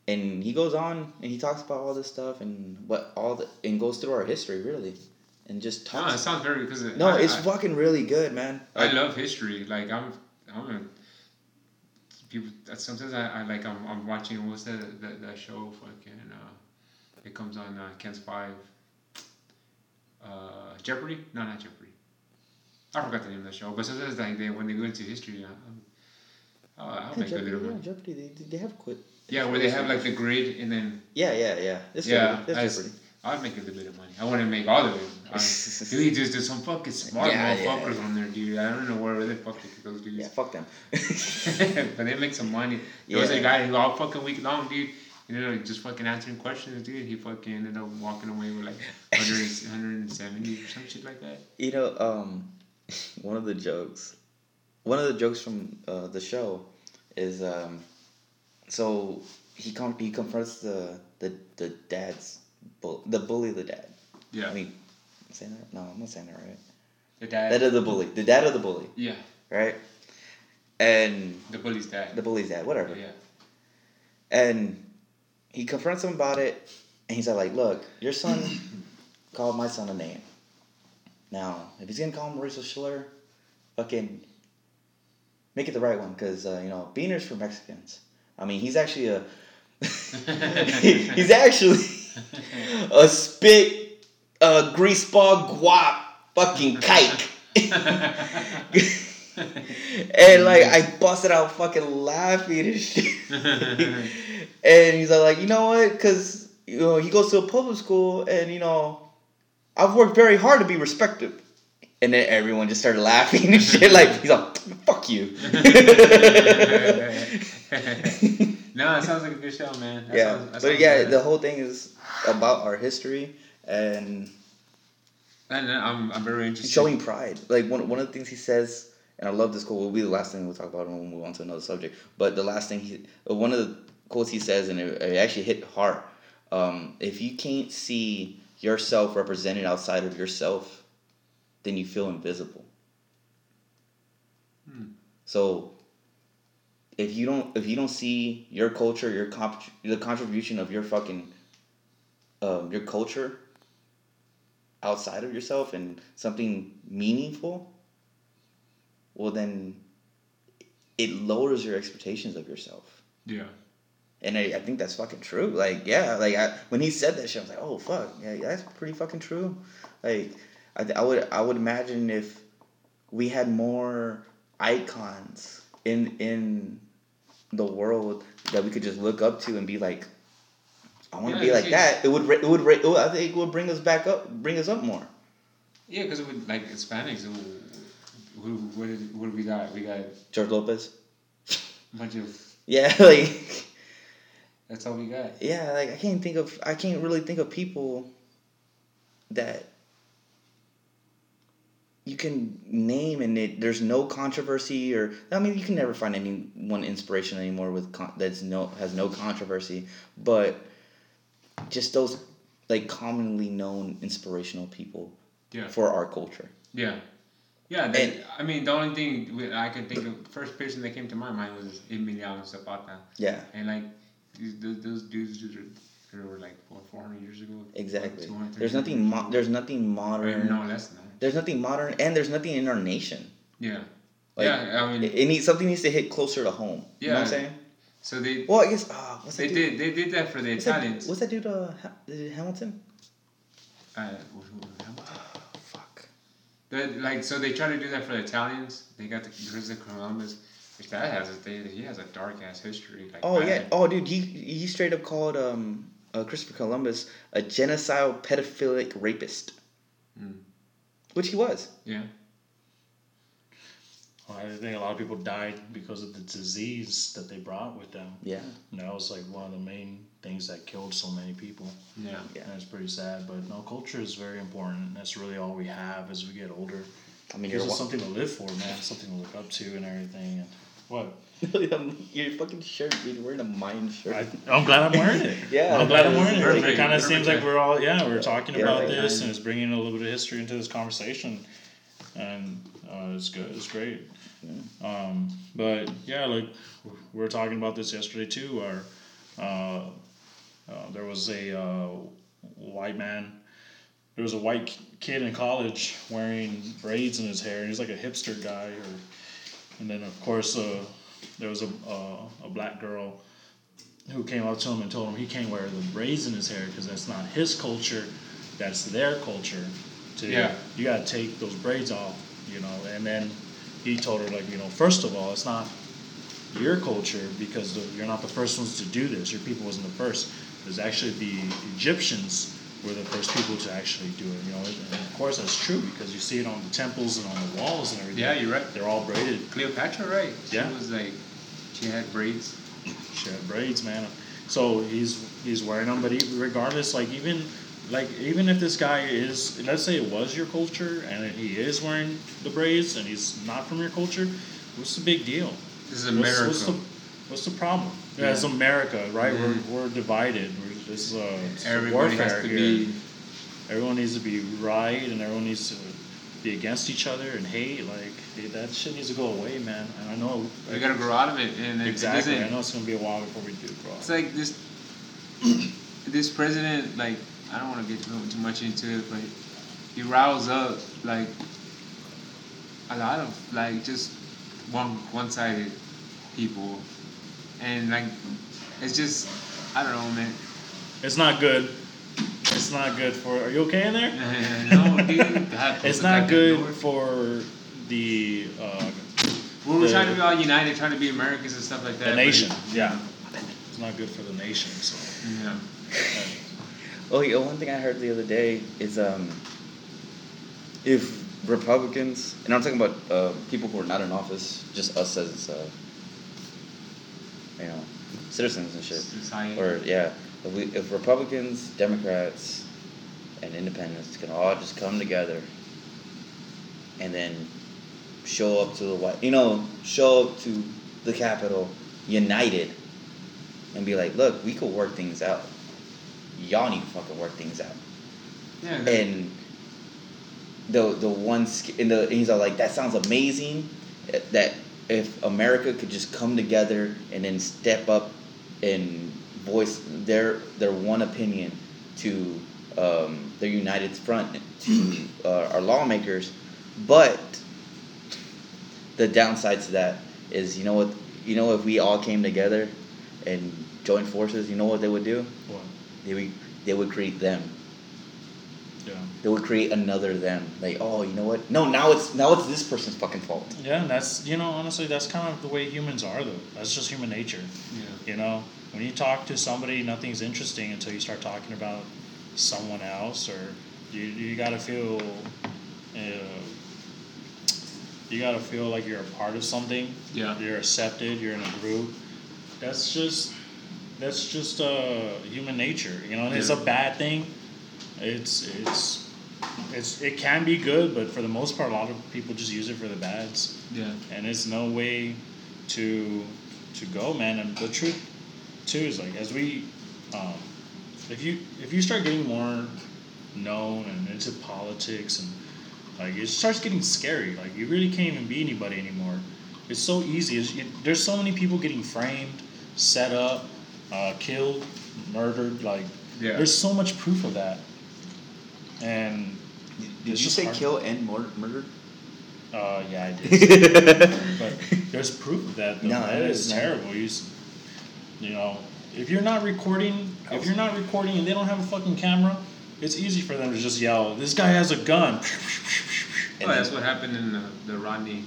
and he goes on and he talks about all this stuff and what all the and goes through our history really and just no, it sounds very because no I, it's I, fucking really good man. I love history. Like I'm I'm a people sometimes I, I like I'm, I'm watching what's that that, that show fucking uh it comes on uh, KENS Five uh Jeopardy no not Jeopardy I forgot the name of the show but sometimes like they when they go into history uh, I'll yeah, make a little yeah. Jeopardy they, they have quit Yeah, where they have like the grid and then yeah yeah yeah it's Yeah, Jeopardy. It's I s- Jeopardy. I'd make a little bit of money. I wouldn't make all of it. I, dude, just there's some fucking smart Yeah, yeah, motherfuckers yeah. on there, dude. I don't know where the fuck they get those dudes. yeah fuck them but they make some money. There was a guy who all fucking week long, dude. You know, just fucking answering questions, dude. He fucking ended up walking away with like 100, 170 or some shit like that. You know, um, one of the jokes, one of the jokes from uh, the show is um, so he com- he confronts the the the dad's bull- the bully the dad. Yeah. I mean, I'm saying that? No, I'm not saying that right. The dad. Dad of the bully, the dad of the bully, yeah. right? And The bully's dad. the bully's dad, whatever. yeah. And he confronts him about it, and he's like, "Look, your son called my son a name. Now, if he's gonna call him a racial slur, fucking make it the right one, because uh, you know, beaners for Mexicans. I mean, he's actually a he's actually a spit, uh, greaseball guap, fucking kike." and like I busted out fucking laughing and shit. and he's like, you know what? Because you know he goes to a public school, and you know, I've worked very hard to be respected. And then everyone just started laughing and shit. Like he's like, "Fuck you." no, it sounds like a good show, man. That yeah, sounds- but yeah, good. the whole thing is about our history and And I'm, I'm very interested. showing pride. Like one one of the things he says, and I love this quote. Will be the last thing we'll talk about when we'll move on to another subject. But the last thing he, uh, one of the quotes he says, and it, it actually hit hard. Um, if you can't see yourself represented outside of yourself, then you feel invisible. Hmm. So. If you don't, if you don't see your culture, your comp, the contribution of your fucking, um, your culture outside of yourself and something meaningful, well then it lowers your expectations of yourself. Yeah. And I, I think that's fucking true. Like, yeah, like I, when he said that shit, I was like, oh fuck, yeah, that's pretty fucking true. Like, I, I would I would imagine if we had more icons in in the world that we could just look up to and be like, I want to Yeah, be like that. It would it would it would- oh, I think it would bring us back up, bring us up more. Yeah, because it would like Hispanics. Who, who, what, did, what do we got? We got George Lopez. bunch of. Yeah, like That's all we got. yeah, like I can't think of I can't really think of people that you you can name and it there's no controversy or I mean you can never find any one inspiration anymore with con- that's no has no controversy, but just those like commonly known inspirational people Yeah. for our culture. Yeah. Yeah, they, And- I mean, the only thing I could think of, first person that came to my mind was Emiliano Zapata. Yeah, And like, these, those, those dudes were like, what, 400 years ago? exactly. 200, There's nothing mo- there's nothing modern. no less than that. There's nothing modern and there's nothing in our nation. Yeah. Like, yeah, I mean, It, it needs something needs to hit closer to home. You know what I'm saying? So they Well, I guess uh, what's that they dude? did they did that for the What's that, Italians. what's that dude? Uh, ha- is it Hamilton? Uh, who- who- Hamilton? Oh, fuck. The, like so they try to do that for the Italians. They got the Christopher Columbus, which that has a they, he has a dark ass history. Like Oh yeah. Oh dude, he he straight up called um uh, Christopher Columbus a genocidal pedophilic rapist, Mm. which he was. yeah. Well, I think a lot of people died because of the disease that they brought with them. Yeah. And that was like one of the main things that killed so many people. Yeah. Yeah. And it's pretty sad, but no, culture is very important. That's really all we have as we get older. I mean, Gives you're wa- something to live for, man. Something to look up to and everything. And what? your fucking shirt, dude. You're wearing a mine shirt. I, I'm glad I'm wearing it. Yeah. I'm glad I'm wearing it. Perfect, It kind of perfect seems like we're all yeah we're talking Yeah, about right. this and it's bringing a little bit of history into this conversation, and uh, it's good. It's great. Um, but yeah, like we were talking about this yesterday too. Our uh, uh, there was a uh, white man. There was a white kid in college wearing braids in his hair, and he's like a hipster guy. Or, and then of course uh, there was a uh, a black girl who came up to him and told him he can't wear the braids in his hair because that's not his culture, that's their culture. To, Yeah. You got to take those braids off, you know. And then he told her like, you know, first of all, it's not your culture because the, you're not the first ones to do this. Your people wasn't the first. There's actually the Egyptians were the first people to actually do it. You know, and of course that's true because you see it on the temples and on the walls and everything. Yeah, you're right. They're all braided. Cleopatra, right? Yeah. She was like, she had braids. She had braids, man. So he's he's wearing them, but he, regardless, like even like even if this guy is, let's say it was your culture, and he is wearing the braids, and he's not from your culture, what's the big deal? This is America. what's the what's the problem? Yeah, it's America, right? Mhm. We're, we're divided. We're, this is a, it's a Everybody warfare has to here. be. Everyone needs to be right, and everyone needs to be against each other and hate. Like hey, that shit needs to go away, man. And I know We gotta grow out of it, and exactly. doesn't. I know it's gonna be a while before we do grow up. It's like this. this president, like, I don't want to get too, much into it, but he riles up like a lot of like just one one-sided people, and like it's just I don't know, man. It's not good. It's not good for. Are you okay in there? no, dude. It's not good for the uh, we're the- trying to be all united, trying to be Americans and stuff like that. the nation. Yeah, it's not good for the nation. So Yeah. Oh, yeah, one thing I heard the other day is um, if Republicans, and I'm talking about uh, people who are not in office, just us as uh, you know citizens and shit, Society. or yeah, if, we, if Republicans, Democrats, and Independents can all just come together and then show up to the white, you know, show up to the Capitol united and be like, look, we could work things out. Y'all need to fucking work things out. yeah. And the the ones in the and he's all like, that sounds amazing. That if America could just come together and then step up and voice their their one opinion to um, their united front to uh, our lawmakers, but the downside to that is you know what you know if we all came together and joined forces, you know what they would do? what? They would they would create them. Yeah. They would create another them. Like, oh, you know what? No, now it's now it's this person's fucking fault. Yeah, and that's you know honestly that's kind of the way humans are though. That's just human nature. yeah. You know, when you talk to somebody, nothing's interesting until you start talking about someone else, or you you gotta feel, uh, you gotta feel like you're a part of something. Yeah. You're accepted. You're in a group. That's just that's just uh, human nature. You know, and it's a bad thing. It's it's it's it can be good, but for the most part, a lot of people just use it for the bads, Yeah. and it's no way to to go, man. And the truth too is like as we, um, if you if you start getting more known and into politics and like it starts getting scary. Like you really can't even be anybody anymore. It's so easy. It's, it, there's so many people getting framed, set up, uh, killed, murdered. Like Yeah. there's so much proof of that. And Did you say hard. kill and mur- murder? uh, yeah, I did. but there's proof of that. Though, No, man. it is, terrible. You, s- you know, if you're not recording, if you're not recording and they don't have a fucking camera, it's easy for them to just yell, "This guy has a gun." Oh, that's what happened in the, the Rodney,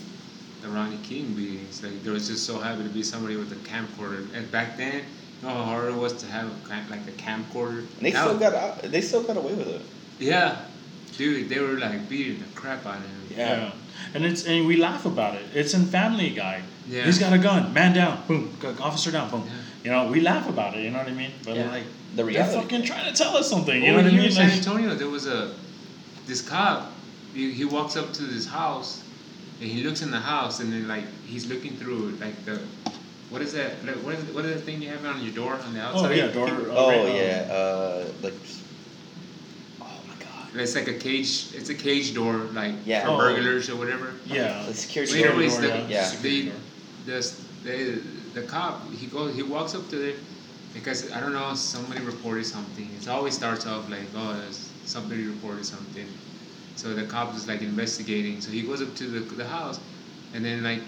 the Rodney King beatings. Like there was just so happy to be somebody with a camcorder. And back then, you know how hard it was to have a, cam- like a camcorder. And they Now- still got out. They still got away with it. Yeah, dude, they were like beating the crap out of him. Yeah. And it's and we laugh about it. It's in Family Guy. Yeah. He's got a gun. Man down. Boom. Officer down. Boom. Yeah. You know, we laugh about it. You know what I mean? But Yeah. like, The they're fucking trying to tell us something. You Over know what I mean? in San Like, Antonio, there was a this cop. He, he walks up to this house, and he looks in the house, and then like he's looking through like the. What is that? What is what is the thing you have on your door on the outside? oh yeah, door. uh, Oh uh, yeah, uh, like. Oh my god. It's like a cage. It's a cage door, like Yeah. for Oh. burglars or whatever. Yeah. The security Wait, guard. anyways, door, the, yeah. Security the, the, the, the cop, he goes, he walks up to it because I don't know, somebody reported something. It always starts off like, oh, somebody reported something. So the cop is like investigating. So he goes up to the, the house, and then like,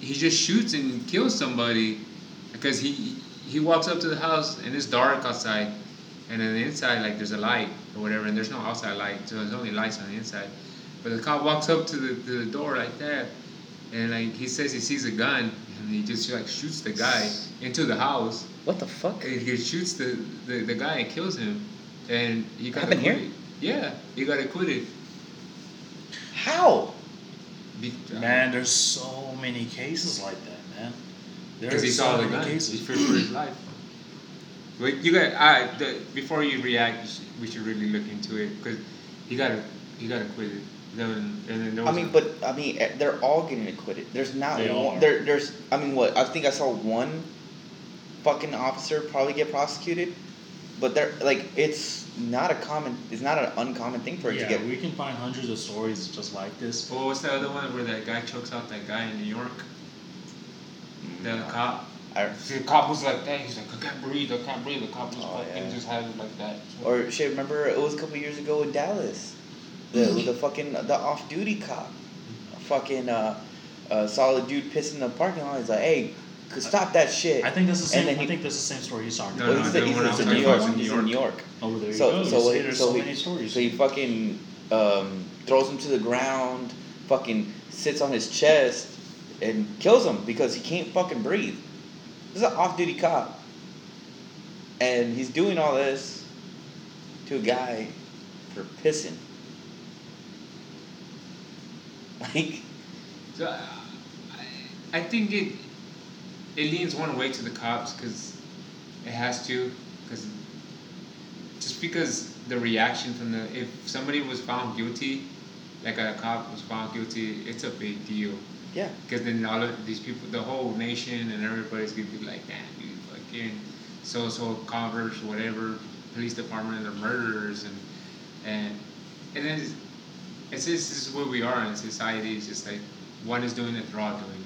he just shoots and kills somebody because he he walks up to the house and it's dark outside, and then the inside like there's a light or whatever, and there's no outside light, so there's only lights on the inside. But the cop walks up to the, to the door like that, and like he says he sees a gun, and he just like shoots the guy into the house, What the fuck? and he shoots the, the, the guy and kills him, and he got Happened here? acquitted. Yeah, he got acquitted. How? Be- Man, there's so many cases like that, man. Because he There's saw so the many gun. He cases. feared for his life. But you got I the, before you react, you should, we should really look into it because he got to, he got acquitted. Then and then there I mean, a- but I mean, eh, they're all getting acquitted. There's not They all one. are. There, there's. I mean, what? I think I saw one fucking officer probably get prosecuted, but they're like, it's not a common. It's not an uncommon thing for it yeah, to get. we can find hundreds of stories just like this. Well, what's the other one where that guy chokes out that guy in New York? The cop. I, The cop was like that. He's like, I can't breathe. I can't breathe. The cop just Oh, fucking yeah. just had it like that. or shit. Remember, it was a couple years ago in Dallas. The the fucking the off duty cop, fucking uh, uh, saw the dude pissing in the parking lot. He's like, hey, could stop that shit. I think that's the And same. then I he- think that's the same story he's talking No, Well, about. no, he's, the he's, one he's in New talking York. about is in He's in New York. Oh, there you So go. so You see, he, there's so so he, stories. so he fucking um, throws him to the ground, fucking sits on his chest, and kills him because he can't fucking breathe. This is an off-duty cop, and he's doing all this to a guy for pissing. Like, So I, I think it it leans one way to the cops because it has to because just because the reaction from the if somebody was found guilty like a cop was found guilty it's a big deal yeah, because then all of these people the whole nation and everybody's gonna be like damn dude fucking so so coppers whatever police department they're murderers and and and then it's, it's just this is where we are in society. It's just like one is doing it, they're all doing it,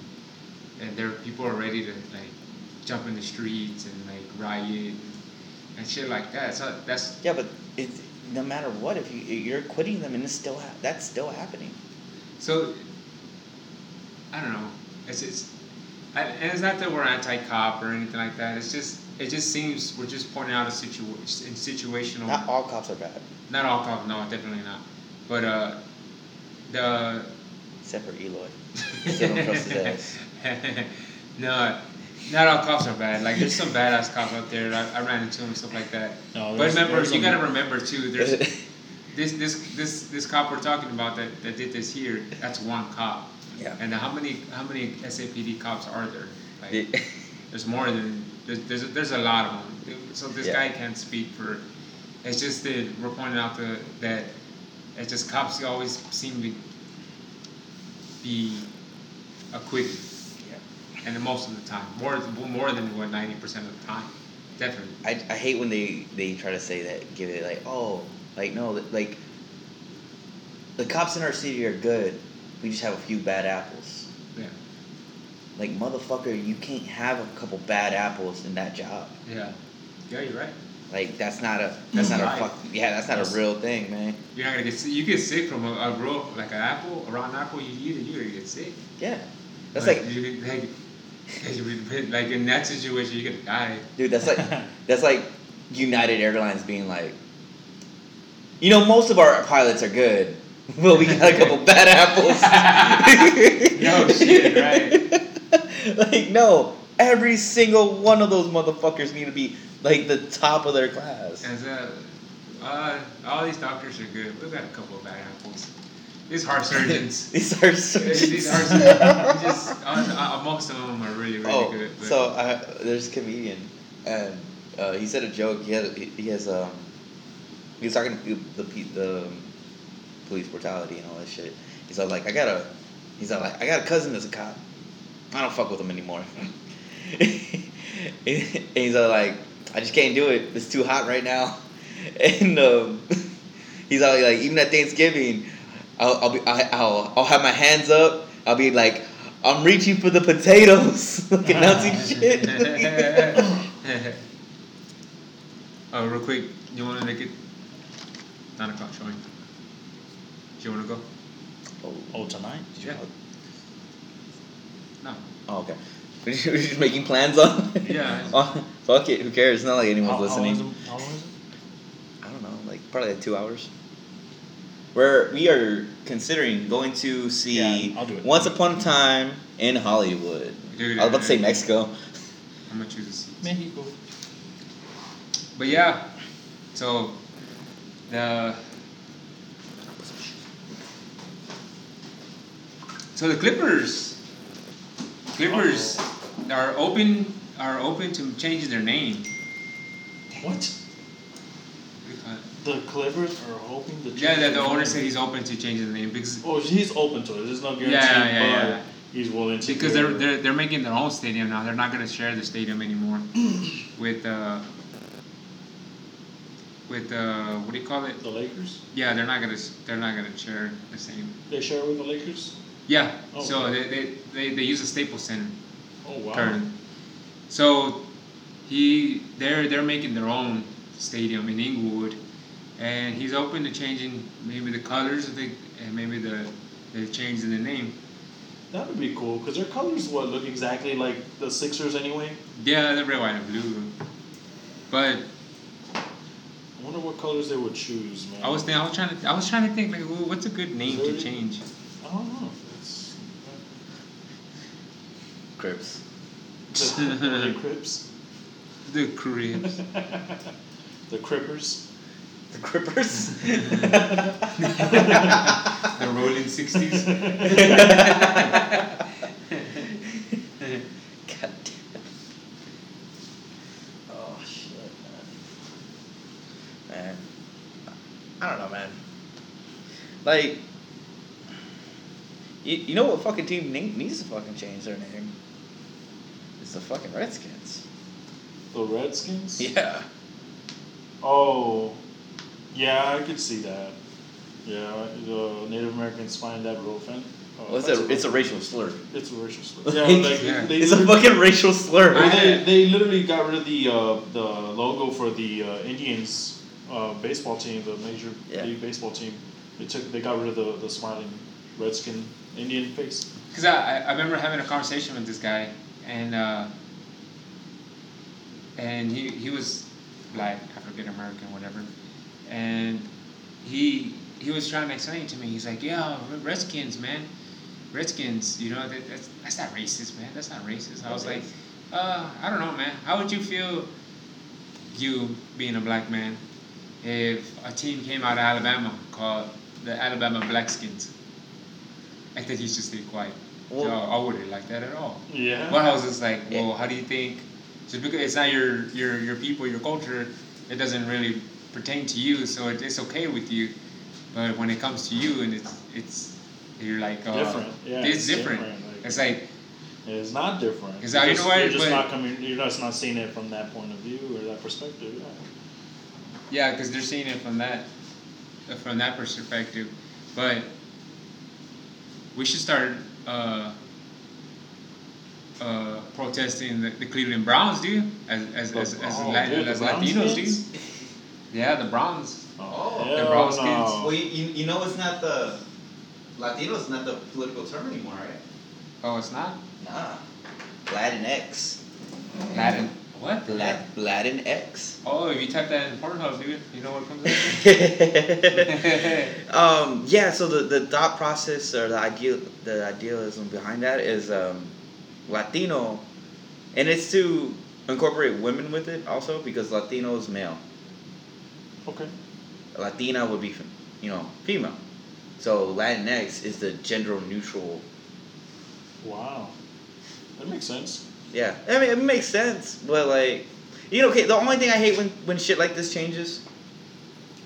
and there people are ready to like jump in the streets and like riot and, shit like that. So that's yeah, but it's no matter what. If you you're quitting them, and it's still ha- that's still happening. so. I don't know. It's it's, I, and it's not that we're anti-cop or anything like that. It's just it just seems we're just pointing out a situation in situational. Not all cops are bad, Not all cops, no, definitely not. But uh, the except for Eloy. Still don't trust his ass. no, not all cops are bad. Like there's some badass cops out there. I, I ran into them and stuff like that. No, but remember, you gotta remember too. There's this this this this cop we're talking about that, that did this here. That's one cop. Yeah. And how many how many SAPD cops are there? Like, The- there's more than there's there's a, there's a lot of them. So this Yeah. guy can't speak for. It's just that we're pointing out the, that It's just cops always seem to be acquitted. And then most of the time, more more than what ninety percent of the time, definitely. I, I hate when they, they try to say that, give it like, oh, like, no, like, the cops in our city are good. We just have a few bad apples. Yeah. Like, motherfucker, you can't have a couple bad apples in that job. Yeah. Yeah, you're right. Like, that's not a, that's not Right. a fuck, yeah, that's not Yes. a real thing, man. You're not gonna get sick. You get sick from a, a real like an apple, a rotten apple. You eat it, you're gonna get sick. Yeah. That's like, you, like, like in that situation, you could die. dude, that's like, that's like United Airlines being like, you know, most of our pilots are good. Well, we got a couple bad apples. No shit, right. like, no, every single one of those motherfuckers need to be like the top of their class. As uh, uh, all these doctors are good. We've got a couple of bad apples. These heart surgeons. These are these heart surgeons. Just uh, uh, most of them are really really oh, good. But so uh, there's a comedian, and uh, he said a joke. He had he, he has um, he was talking to the pe- the police brutality and all that shit. He's all like, I got a, he's all like, I got a cousin that's a cop. I don't fuck with him anymore. and he's all like, I just can't do it. It's too hot right now. And um, he's all like, even at Thanksgiving, I'll, I'll be, I, I'll, I'll have my hands up. I'll be like, I'm reaching for the potatoes, like announcing shit. oh, real quick, you want to make it nine o'clock showing? Do you want to go? oh, Oh, tonight? Yeah. No. oh, okay. We're just, making plans on. Yeah. Oh, fuck it. Who cares? It's not like anyone's How- how long listening. is it- How long is it? I don't know, like probably like two hours. Where we are considering going to see Yeah, I'll do it. Once Upon a Time in Hollywood. Dude, I was about to say Mexico. I'm gonna choose a seat. Mexico. But yeah, so the so the Clippers, Clippers oh. are open are open to changing their name. What? The Clippers are hoping to. Yeah, change the, the owner name. said he's open to changing the name because Oh, he's open to it. There's no guarantee, Yeah, yeah, but yeah. he's willing to. because they're they're they're making their own stadium now. They're not gonna share the stadium anymore with uh with uh what do you call it? the Lakers. Yeah, they're not gonna they're not gonna share the same. They share with the Lakers. Yeah. Oh, so okay. they, they, they, they use a Staples Center Oh wow. So he they're they're making their own stadium in Inglewood, and he's open to changing maybe the colors of the and maybe the the change in the name. That would be cool because their colors what look exactly like the Sixers anyway. Yeah, the red, white, and blue. But I wonder what colors they would choose, man. I was think, I was trying to I was trying to think like what's a good name to Missouri? change? I don't know. It's Crips. the, the Crips. The Cribs. the Crippers. The Crippers. the Rolling Sixties. God damn. Oh shit, man. Man, I don't know, man. Like, you, you know what fucking team needs to fucking change their name? It's the fucking Redskins. The Redskins. Yeah. Oh, yeah, I could see that. Yeah, the Native Americans find that real offensive. Uh, Well, it's a it's a racial slur. it's a racial slur. Yeah, like Yeah. they It's a fucking racial slur. Well, they, they literally got rid of the uh, the logo for the uh, Indians uh, baseball team, the major Yeah. league baseball team. They took they got rid of the, the smiling redskin Indian face. Because I, I I remember having a conversation with this guy, and uh, and he, he was black, African American, whatever, and he he was trying to explain to me. He's like, "Yeah, Redskins, man, Redskins. You know that, that's that's not racist, man. That's not racist." I was like, uh, "I don't know, man. How would you feel, you being a black man, if a team came out of Alabama called the Alabama Blackskins?" I think he should stay quiet. Well- so I wouldn't like that at all. Yeah. Well, I was just like, well, how do you think? Just because it's not your your your people, your culture, it doesn't really pertain to you, so it, it's okay with you. But when it comes to you and it's it's you're like uh, Different, yeah, It's it's different. different, like- it's like It's not different. 'Cause You're I- you just, know what, You're just but- not coming. You're just not seeing it from that point of view or that perspective. Yeah. yeah, because they're seeing it from that from that perspective. But we should start uh, uh, protesting the, the Cleveland Browns, dude, as as as, as, Oh, La- dude, as Latinos, fans? dude. Yeah, the Browns. Oh, The hell Browns no. kids. Well, you, you, you know it's not the Latino is not the political term anymore, right? Oh, it's not Nah, Latinx. Latin. What? Lat, Latinx. Oh, if you type that in Pornhub, dude, you know what comes up? um, yeah, so the, the thought process or the ideal the idealism behind that is um, Latino, and it's to incorporate women with it also because Latino is male. Okay. Latina would be, you know, female. So Latinx is the gender neutral. Wow. That makes sense. Yeah, I mean it makes sense, but like, you know, okay. The only thing I hate when when shit like this changes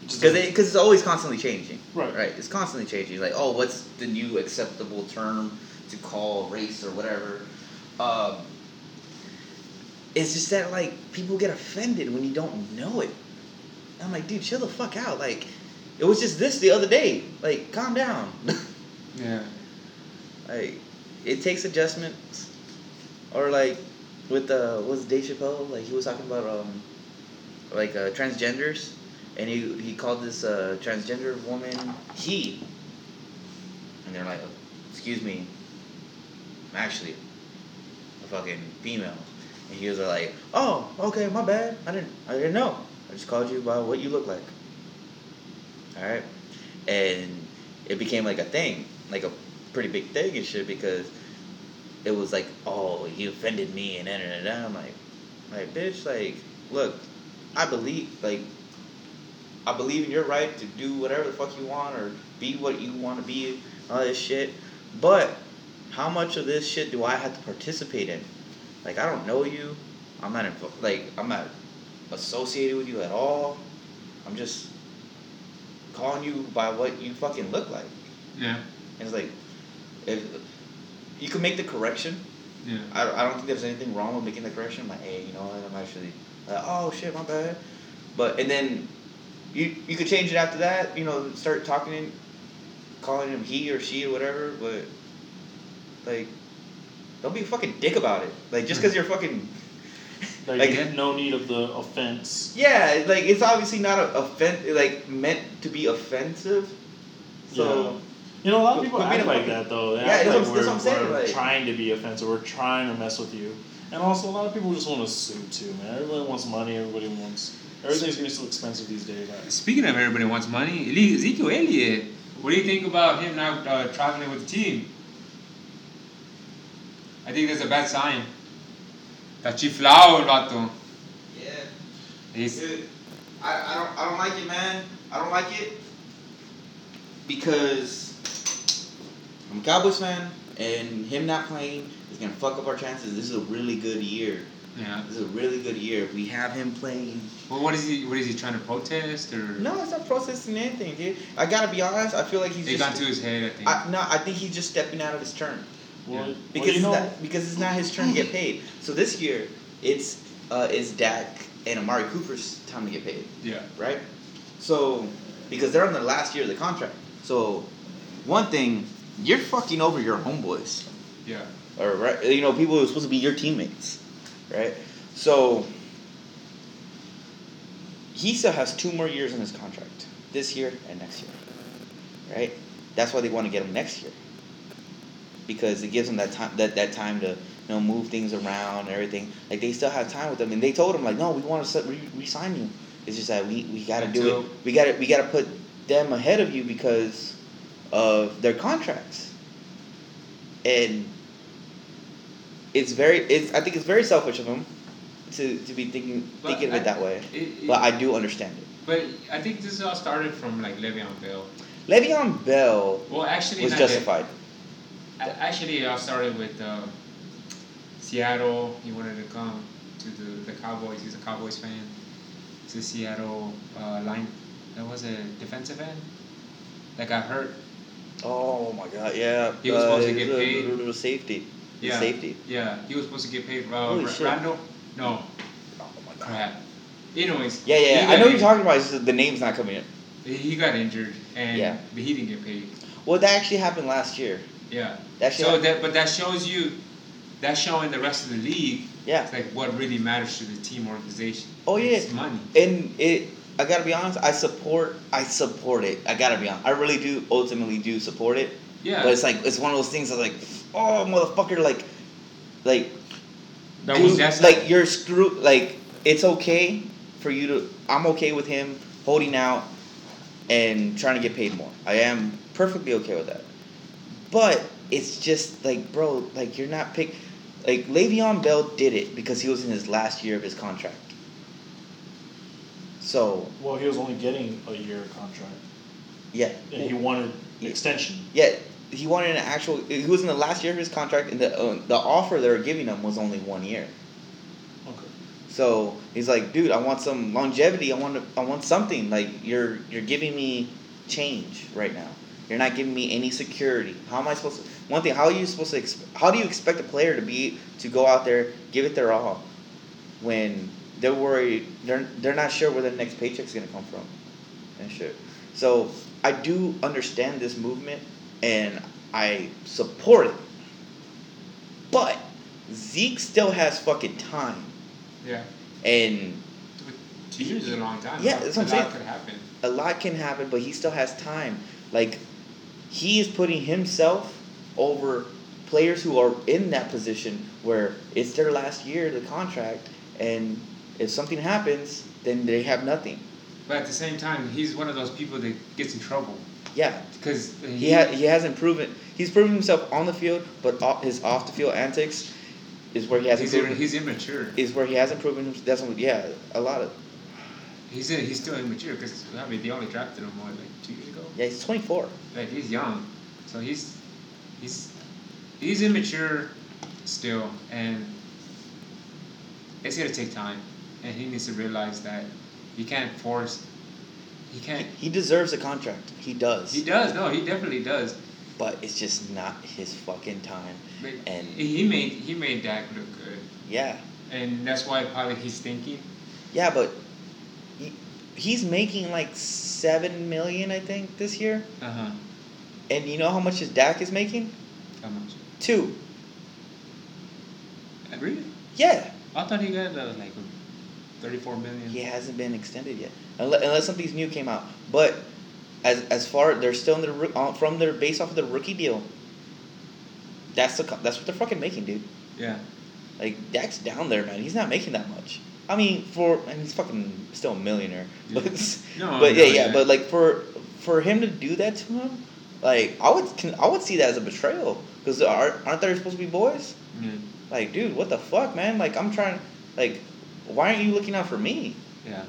because because it's always constantly changing. Right. Right. It's constantly changing. Like, oh, what's the new acceptable term to call race or whatever? Um, it's just that like people get offended when you don't know it. I'm like, dude, chill the fuck out. Like, it was just this the other day. Like, calm down. yeah. like, it takes adjustments. Or like, with uh, was Dave Chappelle? Like, he was talking about um, like uh, transgenders, and he he called this uh, transgender woman he. And they're like, excuse me, I'm actually a fucking female. And he was like, oh, okay, my bad. I didn't I didn't know. I just called you by what you look like. All right, and it became like a thing, like a pretty big thing and shit because it was like, oh, you offended me and da da da. I'm like, like bitch, like, look, I believe, like, I believe in your right to do whatever the fuck you want or be what you want to be, all this shit. But how much of this shit do I have to participate in? Like, I don't know you. I'm not in, like, I'm not associated with you at all. I'm just calling you by what you fucking look like. Yeah. And it's like, if you can make the correction. Yeah. I, I don't think there's anything wrong with making the correction. I'm like, hey, you know what? I'm actually, uh, oh shit, my bad. But and then, you you could change it after that. You know, start talking, in, calling him he or she or whatever. But like, don't be a fucking dick about it. Like just because you're fucking. Like, Like- had no need of the offense. Yeah, like it's obviously not a offen- like meant to be offensive. So Yeah. You know, a lot of people act like fucking- that though. They Yeah, act that's like what- we're, that's what I'm saying, we're like- trying to be offensive. We're trying to mess with you. And also, a lot of people just want to sue too, man. Everybody wants money. Everybody wants. Everything's getting so expensive these days. Like, Speaking of everybody wants money, Ezekiel Elliott, what do you think about him now uh, traveling with the team? I think that's a bad sign. Está chiflado el vato. yeah. He's, Dude, I, I don't I don't like it, man. I don't like it because I'm a Cowboys fan, and him not playing is gonna fuck up our chances. This is a really good year. yeah. This is a really good year. We have him playing. Well, what is he? What is he trying to protest or? No, it's not protesting anything, dude. I gotta be honest. I feel like he's It just. got to his head. I think. I, no, I think he's just stepping out of his turn well, Yeah. because well, you know, it's not, because it's not his turn to get paid. So this year, it's uh, it's Dak and Amari Cooper's time to get paid. yeah. right? So, because they're on the last year of the contract. So, one thing, you're fucking over your homeboys, Yeah. or right? You know, people who are supposed to be your teammates, right? So, he still has two more years on his contract, this year and next year, right? That's why they want to get him next year, because it gives them that time that, that time to you know move things around and everything. Like they still have time with them, and they told them like, no, we want to re- resign you. It's just that we, we got to do it. We got to we got to put them ahead of you because of their contracts, and it's very it's I think it's very selfish of them to, to be thinking But thinking of I- it that way. It, it- But I do understand it. But I think this all started from like Le'Veon Bell. Le'Veon Bell Well, actually, was justified. Actually, I started with uh, Seattle. He wanted to come to the, the Cowboys. He's a Cowboys fan. To Seattle uh, line. That was a defensive end. that got hurt. Oh my god, yeah. He was supposed to uh, get paid. the- the safety. Yeah. Safety. Yeah, he was supposed to get paid. Uh, Holy Ra- shit. Randall? No, Oh my god. crap. Anyways. Yeah, yeah. I know you're talking about. It's just the name's not coming in. He he got injured, and Yeah. but he didn't get paid. Well, that actually happened last year. Yeah. That actually So happened- that, but that shows you, that's showing the rest of the league. Yeah. It's like what really matters to the team organization. Oh, yeah. It's money. and it I gotta be honest, I support I support it. I gotta be honest. I really do ultimately do support it. Yeah. But it's like it's one of those things that's like, oh motherfucker, like like That dude, was that's- like you're screwed like it's okay for you to I'm okay with him holding out and trying to get paid more. I am perfectly okay with that. But it's just like bro, like you're not pick like Le'Veon Bell did it because he was in his last year of his contract. So well, he was only getting a year contract, yeah, and he wanted Yeah. extension. yeah, he wanted an actual. He was in the last year of his contract, and the uh, the offer they were giving him was only one year. Okay. So he's like, dude, I want some longevity. I want to, I want something. Like you're you're giving me change right now. You're not giving me any security. How am I supposed to? One thing, how are you supposed to? Exp- how do you expect a player to be to go out there, give it their all, when they're worried, they're they're not sure where their next paycheck's gonna come from, and shit. So I do understand this movement, and I support it. But Zeke still has fucking time. Yeah. And Two years is a long time. Yeah, that's what I'm saying. A lot could happen. a lot can happen, but he still has time. Like, he is putting himself over players who are in that position where it's their last year the contract, and if something happens, then they have nothing. But at the same time, he's one of those people that gets in trouble Yeah, because he ha- he hasn't proven he's proven himself on the field, but off, his off the field antics is where he hasn't he's, proven. he's immature. is where he hasn't proven. him- That's what, yeah, a lot of He's in, he's still immature because I mean they only drafted him what like two years ago. yeah. He's twenty four. Like he's young, so he's he's he's immature still, and it's gonna take time, and he needs to realize that he can't force. He can't. He deserves a contract. He does. He does. No, he definitely does. but it's just not his fucking time. But And- he made he made Dak look good, Yeah, and that's why probably he's thinking. yeah, but he's making like seven million, I think, this year. Uh huh. And you know how much his Dak is making? How much? Two. Really? Yeah, I thought he got uh, like thirty-four million. he hasn't been extended yet, unless, unless something's new came out. But as as far they're still in their uh, from their based off of the rookie deal. That's the that's what they're fucking making, dude. Yeah. Like Dak's down there, man. He's not making that much. I mean, for and he's fucking still a millionaire. Yeah. But No, but yeah, yeah. But like for for him to do that to him, like I would can, I would see that as a betrayal because aren't aren't they supposed to be boys? Like, dude, what the fuck, man? Like I'm trying, like, why aren't you looking out for me? Yeah.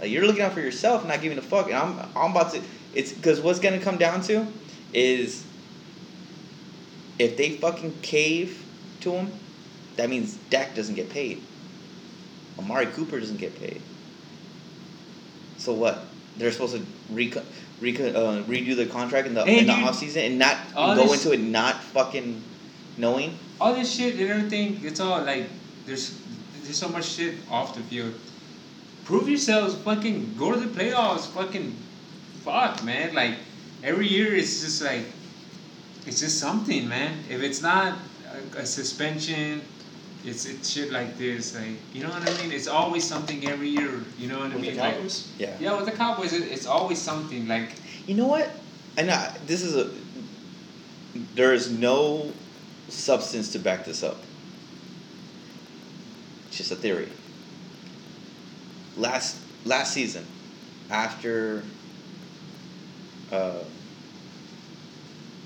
Like you're looking out for yourself, not giving a fuck. And I'm I'm about to. It's because what's gonna come down to is if they fucking cave to him, that means Dak doesn't get paid. Amari Cooper doesn't get paid. So what? They're supposed to reco- reco- uh, redo the contract in the Hey, in the offseason and not go into it not fucking knowing. all this shit and everything, it's all like there's there's so much shit off the field. Prove yourselves, fucking go to the playoffs, fucking fuck, man. Like every year it's just like it's just something, man. If it's not a, a suspension, it's it's shit like this, like you know what I mean. It's always something every year. You know what I With the mean? Like, Cowboys? Yeah. yeah, with the Cowboys, it, it's always something. Like You know what? And I, this is a. There is no substance to back this up. It's just a theory. Last last season, after. Uh,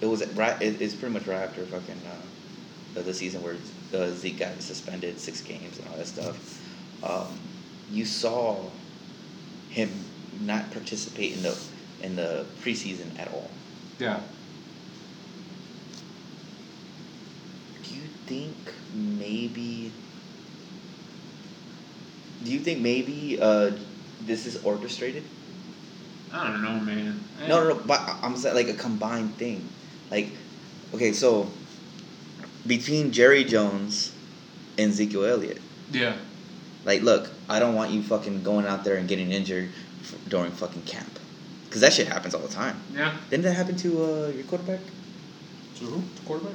it was right. It, it's pretty much right after fucking uh, the, the season where uh, Zeke got suspended six games and all that stuff. Um, you saw him not participate in the in the preseason at all. yeah, Do you think maybe? Do you think maybe uh, this is orchestrated? I don't know, man. No, no, no. But I- I'm saying like a combined thing. Like, okay, so between Jerry Jones and Ezekiel Elliott, Yeah. like, look, I don't want you fucking going out there and getting injured f- during fucking camp, because that shit happens all the time. Yeah. Didn't that happen to uh, your quarterback? To who? The quarterback?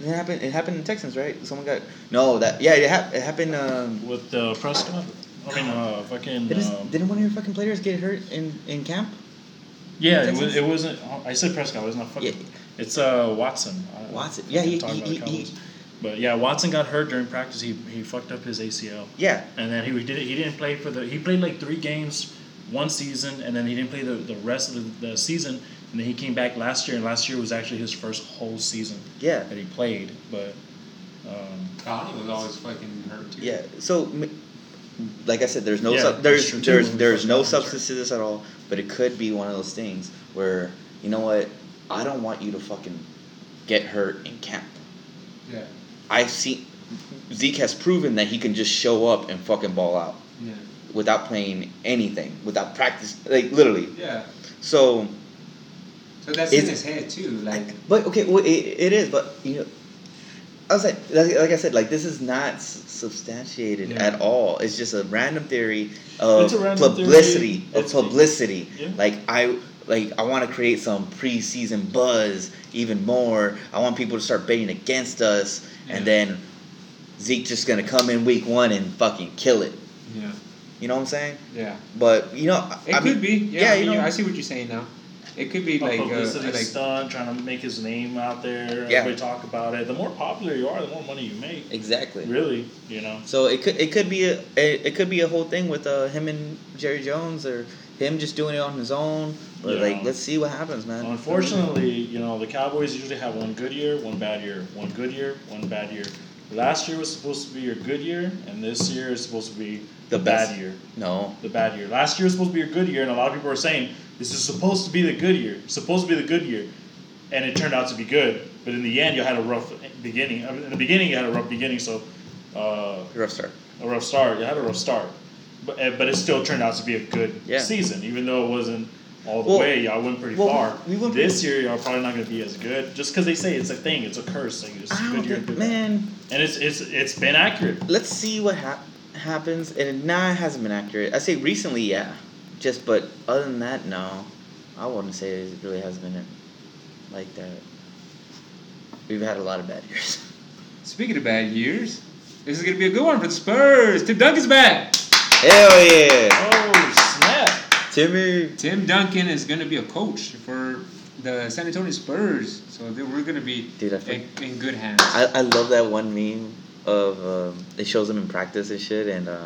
It happened. It happened in Texans, right? Someone got no. That yeah, it, hap- it happened. Um, With uh, Prescott? I mean, uh, fucking. didn't, um, didn't one of your fucking players get hurt in, in camp? yeah, it, was, it wasn't. I said Prescott. It was not fucking. Yeah. It's uh, Watson. Watson. Yeah, can't he- he- he- But yeah, Watson got hurt during practice. He he fucked up his ACL, Yeah, and then he did. He didn't play for the. He played like three games one season, and then he didn't play the, the rest of the, the season. And then he came back last year, and last year was actually his first whole season yeah, that he played. But um, Connie was always fucking hurt too. yeah. So, like I said, there's no Yeah, sub- there's that's true, too. there's there's no substance to this at all. But it could be one of those things where you know what, I don't want you to fucking get hurt in camp. Yeah. I've seen Zeke has proven that he can just show up and fucking ball out Yeah. without playing anything, without practice, like literally. Yeah. So, So that's in his head too. Like. but okay, well, it, it is, but you know, I was like, like, like I said, like this is not s- substantiated Yeah. at all. It's just a random theory of random publicity, theory. of publicity. Yeah. Like I, like I want to create some preseason buzz even more. I want people to start betting against us, Yeah. and then Zeke just gonna come in week one and fucking kill it. Yeah. You know what I'm saying? Yeah. But you know, It I could mean, be. Yeah. yeah, I, you know. I see what you're saying now. It could be a like uh, publicity like stunt, trying to make his name out there. Yeah. Everybody talk about it. The more popular you are, the more money you make. exactly. Really, you know. So it could it could be a it, it could be a whole thing with uh, him and Jerry Jones or him just doing it on his own. But Yeah. like, let's see what happens, man. Unfortunately, you know, the Cowboys usually have one good year, one bad year, one good year, one bad year. Last year was supposed to be your good year, and this year is supposed to be The bad year. No, The bad year. Last year was supposed to be your good year, and a lot of people are saying this is supposed to be the good year, supposed to be the good year, and it turned out to be good. But in the end, you had a rough beginning. In the beginning, you had a rough beginning, so uh, rough start. a rough start. You had a rough start, but eh, but it still turned out to be a good Yeah. season, even though it wasn't all the Well- way. Y'all went pretty well, far. we went this year, y'all probably not going to be as good, just because they say it's a thing, it's a curse. Like, it's I good don't year, think, good man. and it's it's it's been accurate. Let's see what hap- happens. And nah, it hasn't been accurate. I say recently, yeah. Just but other than that, no. I wouldn't say it really has been like that. We've had a lot of bad years. speaking of bad years, this is gonna be a good one for the Spurs. Tim Duncan's back. Hell yeah, Oh snap! Timmy. Tim Duncan is gonna be a coach for the San Antonio Spurs, so they, we're gonna be Dude, I in, in good hands. I, I love that one meme of um, it shows him in practice and shit, and uh,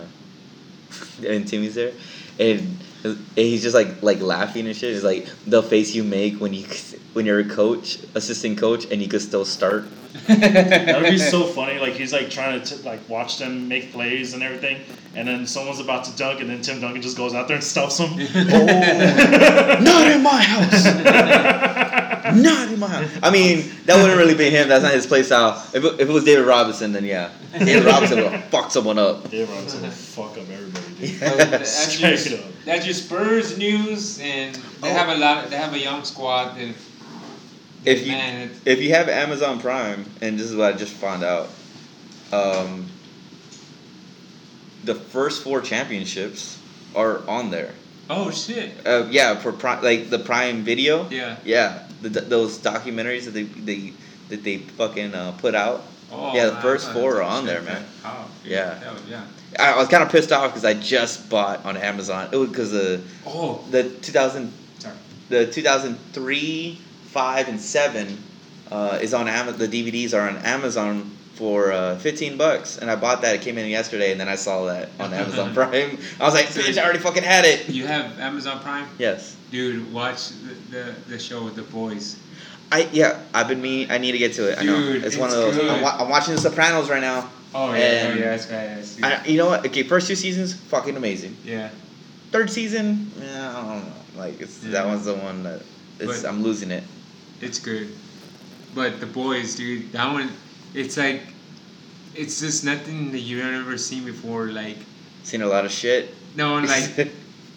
and Timmy's there, and, and he's just like like laughing and shit. It's like the face you make when you when you're a coach, assistant coach, and you could still start. That would be so funny. Like he's like trying to t- like watch them make plays and everything, and then someone's about to dunk, and then Tim Duncan just goes out there and stuffs him. Oh, not in my house. not in my house. I mean, that wouldn't really be him. That's not his play style. If it, if it was David Robinson, then yeah, David Robinson would fuck someone up. David Robinson will fuck up everybody. Dude. So that's, your, up. that's your Spurs news, and they Oh. have a lot. They have a young squad. That, If you if you have Amazon Prime, and this is what I just found out, um, the first four championships are on there. oh shit, Uh, yeah, for Prime, like the Prime Video. yeah. Yeah, the, those documentaries that they they that they fucking uh, put out. Oh, Yeah, the man, first four are on there, man. Oh, Yeah. was- yeah. I, I was kind of pissed off because I just bought on Amazon. It was because the Oh, the 2000 sorry. the 2003, five, and seven uh, is on Amazon. The DVDs are on Amazon for uh, 15 bucks, and I bought that. It came in yesterday, and then I saw that on Amazon Prime. I was like, bitch, I already fucking had it. You have Amazon Prime, Yes. dude. Watch the the, the show with the boys. I yeah, I've been meaning. I need to get to it. I know Dude, it's, one of those. I'm, wa- I'm watching The Sopranos right now. Oh yeah, And- oh, yeah, that's right. I see. You know what? Okay, first two seasons, fucking amazing. yeah, Third season, yeah, I don't know. Like it's that Yeah. one's the one that it's, But- I'm losing it. It's good. But the boys, dude, that one, it's like, it's just nothing that you've ever seen before. Like, Seen a lot of shit. no, like,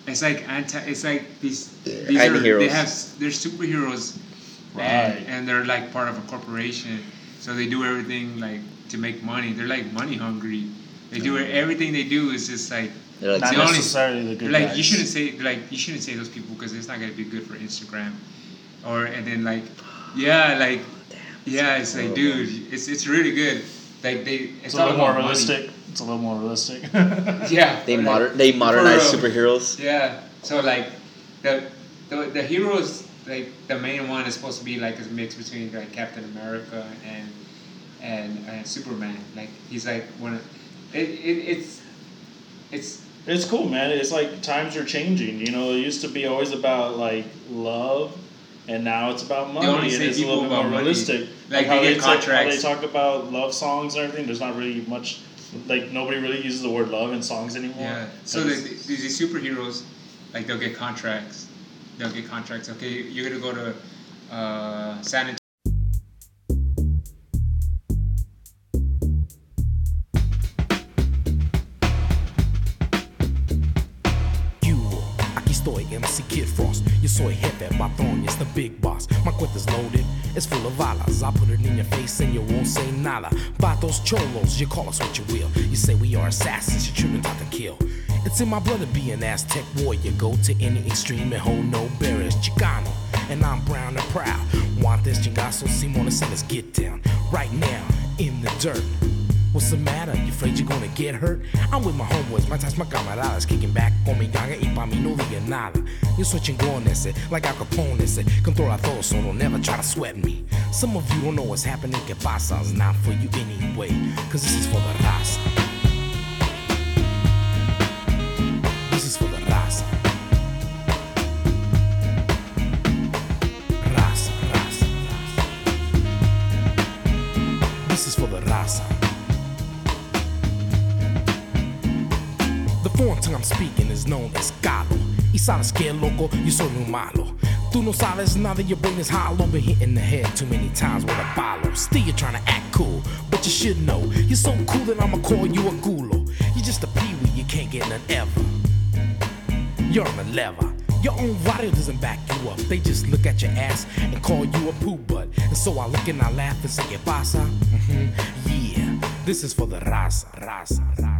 It's like anti. It's like these. these are, Anti-heroes. they have they're superheroes, and, Right. and they're like part of a corporation. So they do everything like to make money. They're like money hungry. They do it. Everything they do is just like. They're like, Not the only- necessarily the They're good like guys. you shouldn't say like you shouldn't say those people because it's not gonna be good for Instagram, or and then like, yeah, like, yeah, it's like dude, it's it's really good. Like they, it's, It's a little more about money. realistic. It's a little more realistic. Yeah, they like- they modernize real. superheroes. Yeah. So like the the the heroes like the main one is supposed to be like a mix between like Captain America and and, and Superman. Like he's like one of it, it it's it's It's cool, man. It's like times are changing. You know, it used to be always about like love, and now it's about money. say it's a little bit more realistic. Like, how they get talk- how they talk about love songs and everything. There's not really much. Like nobody really uses the word love in songs anymore. yeah. So the, these these superheroes like they'll get contracts. They'll get contracts. Okay, you're gonna go to uh, San soy jefe, patrón, it's the big boss. My cuenta's loaded, it's full of balas. I put it in your face and you won't say nada. Vatos cholos, you call us what you will. You say we are assassins, you're tripping out to kill. It's in my blood to be an Aztec warrior. Go to any extreme and hold no barriers. Chicano, and I'm brown and proud. Want this chingazo, Simona, so let's get down. Right now, in the dirt. What's the matter? You afraid you're gonna get hurt? I'm with my homeboys, my ties, my camaradas, kicking back con mi ganga y pa' mí no diga nada. Yo soy chingón ese, like Al Capone ese, controla todo, so don't never try to sweat me. Some of you don't know what's happening, que pasa, not for you anyway, cause this is for the raza. This is for the Foreign tongue I'm speaking is known as Caló. Y sabes que loco, yo soy muy malo. Tú no sabes nada, your brain is hollow. Been hit in the head too many times with a follow. Still, you're trying to act cool, but you should know. You're so cool that I'ma call you a gulo. You're just a peewee, you can't get none ever. You're on the lever. Your own radio doesn't back you up. They just look at your ass and call you a poo butt. And so I look and I laugh and say, ¿Qué pasa? hmm Yeah, this is for the raza, raza. Raza,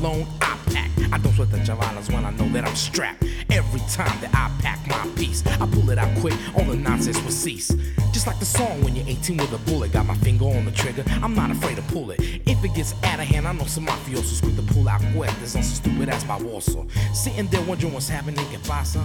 alone, I pack. I don't sweat the javalas when I know that I'm strapped. Every time that I pack my piece, I pull it out quick, all the nonsense will cease. Just like the song when you're 18 with a bullet, got my finger on the trigger, I'm not afraid to pull it. If it gets out of hand, I know some mafiosos quick to pull out cuerdas on some stupid ass baboso. Sitting there wondering what's happening, que pasa?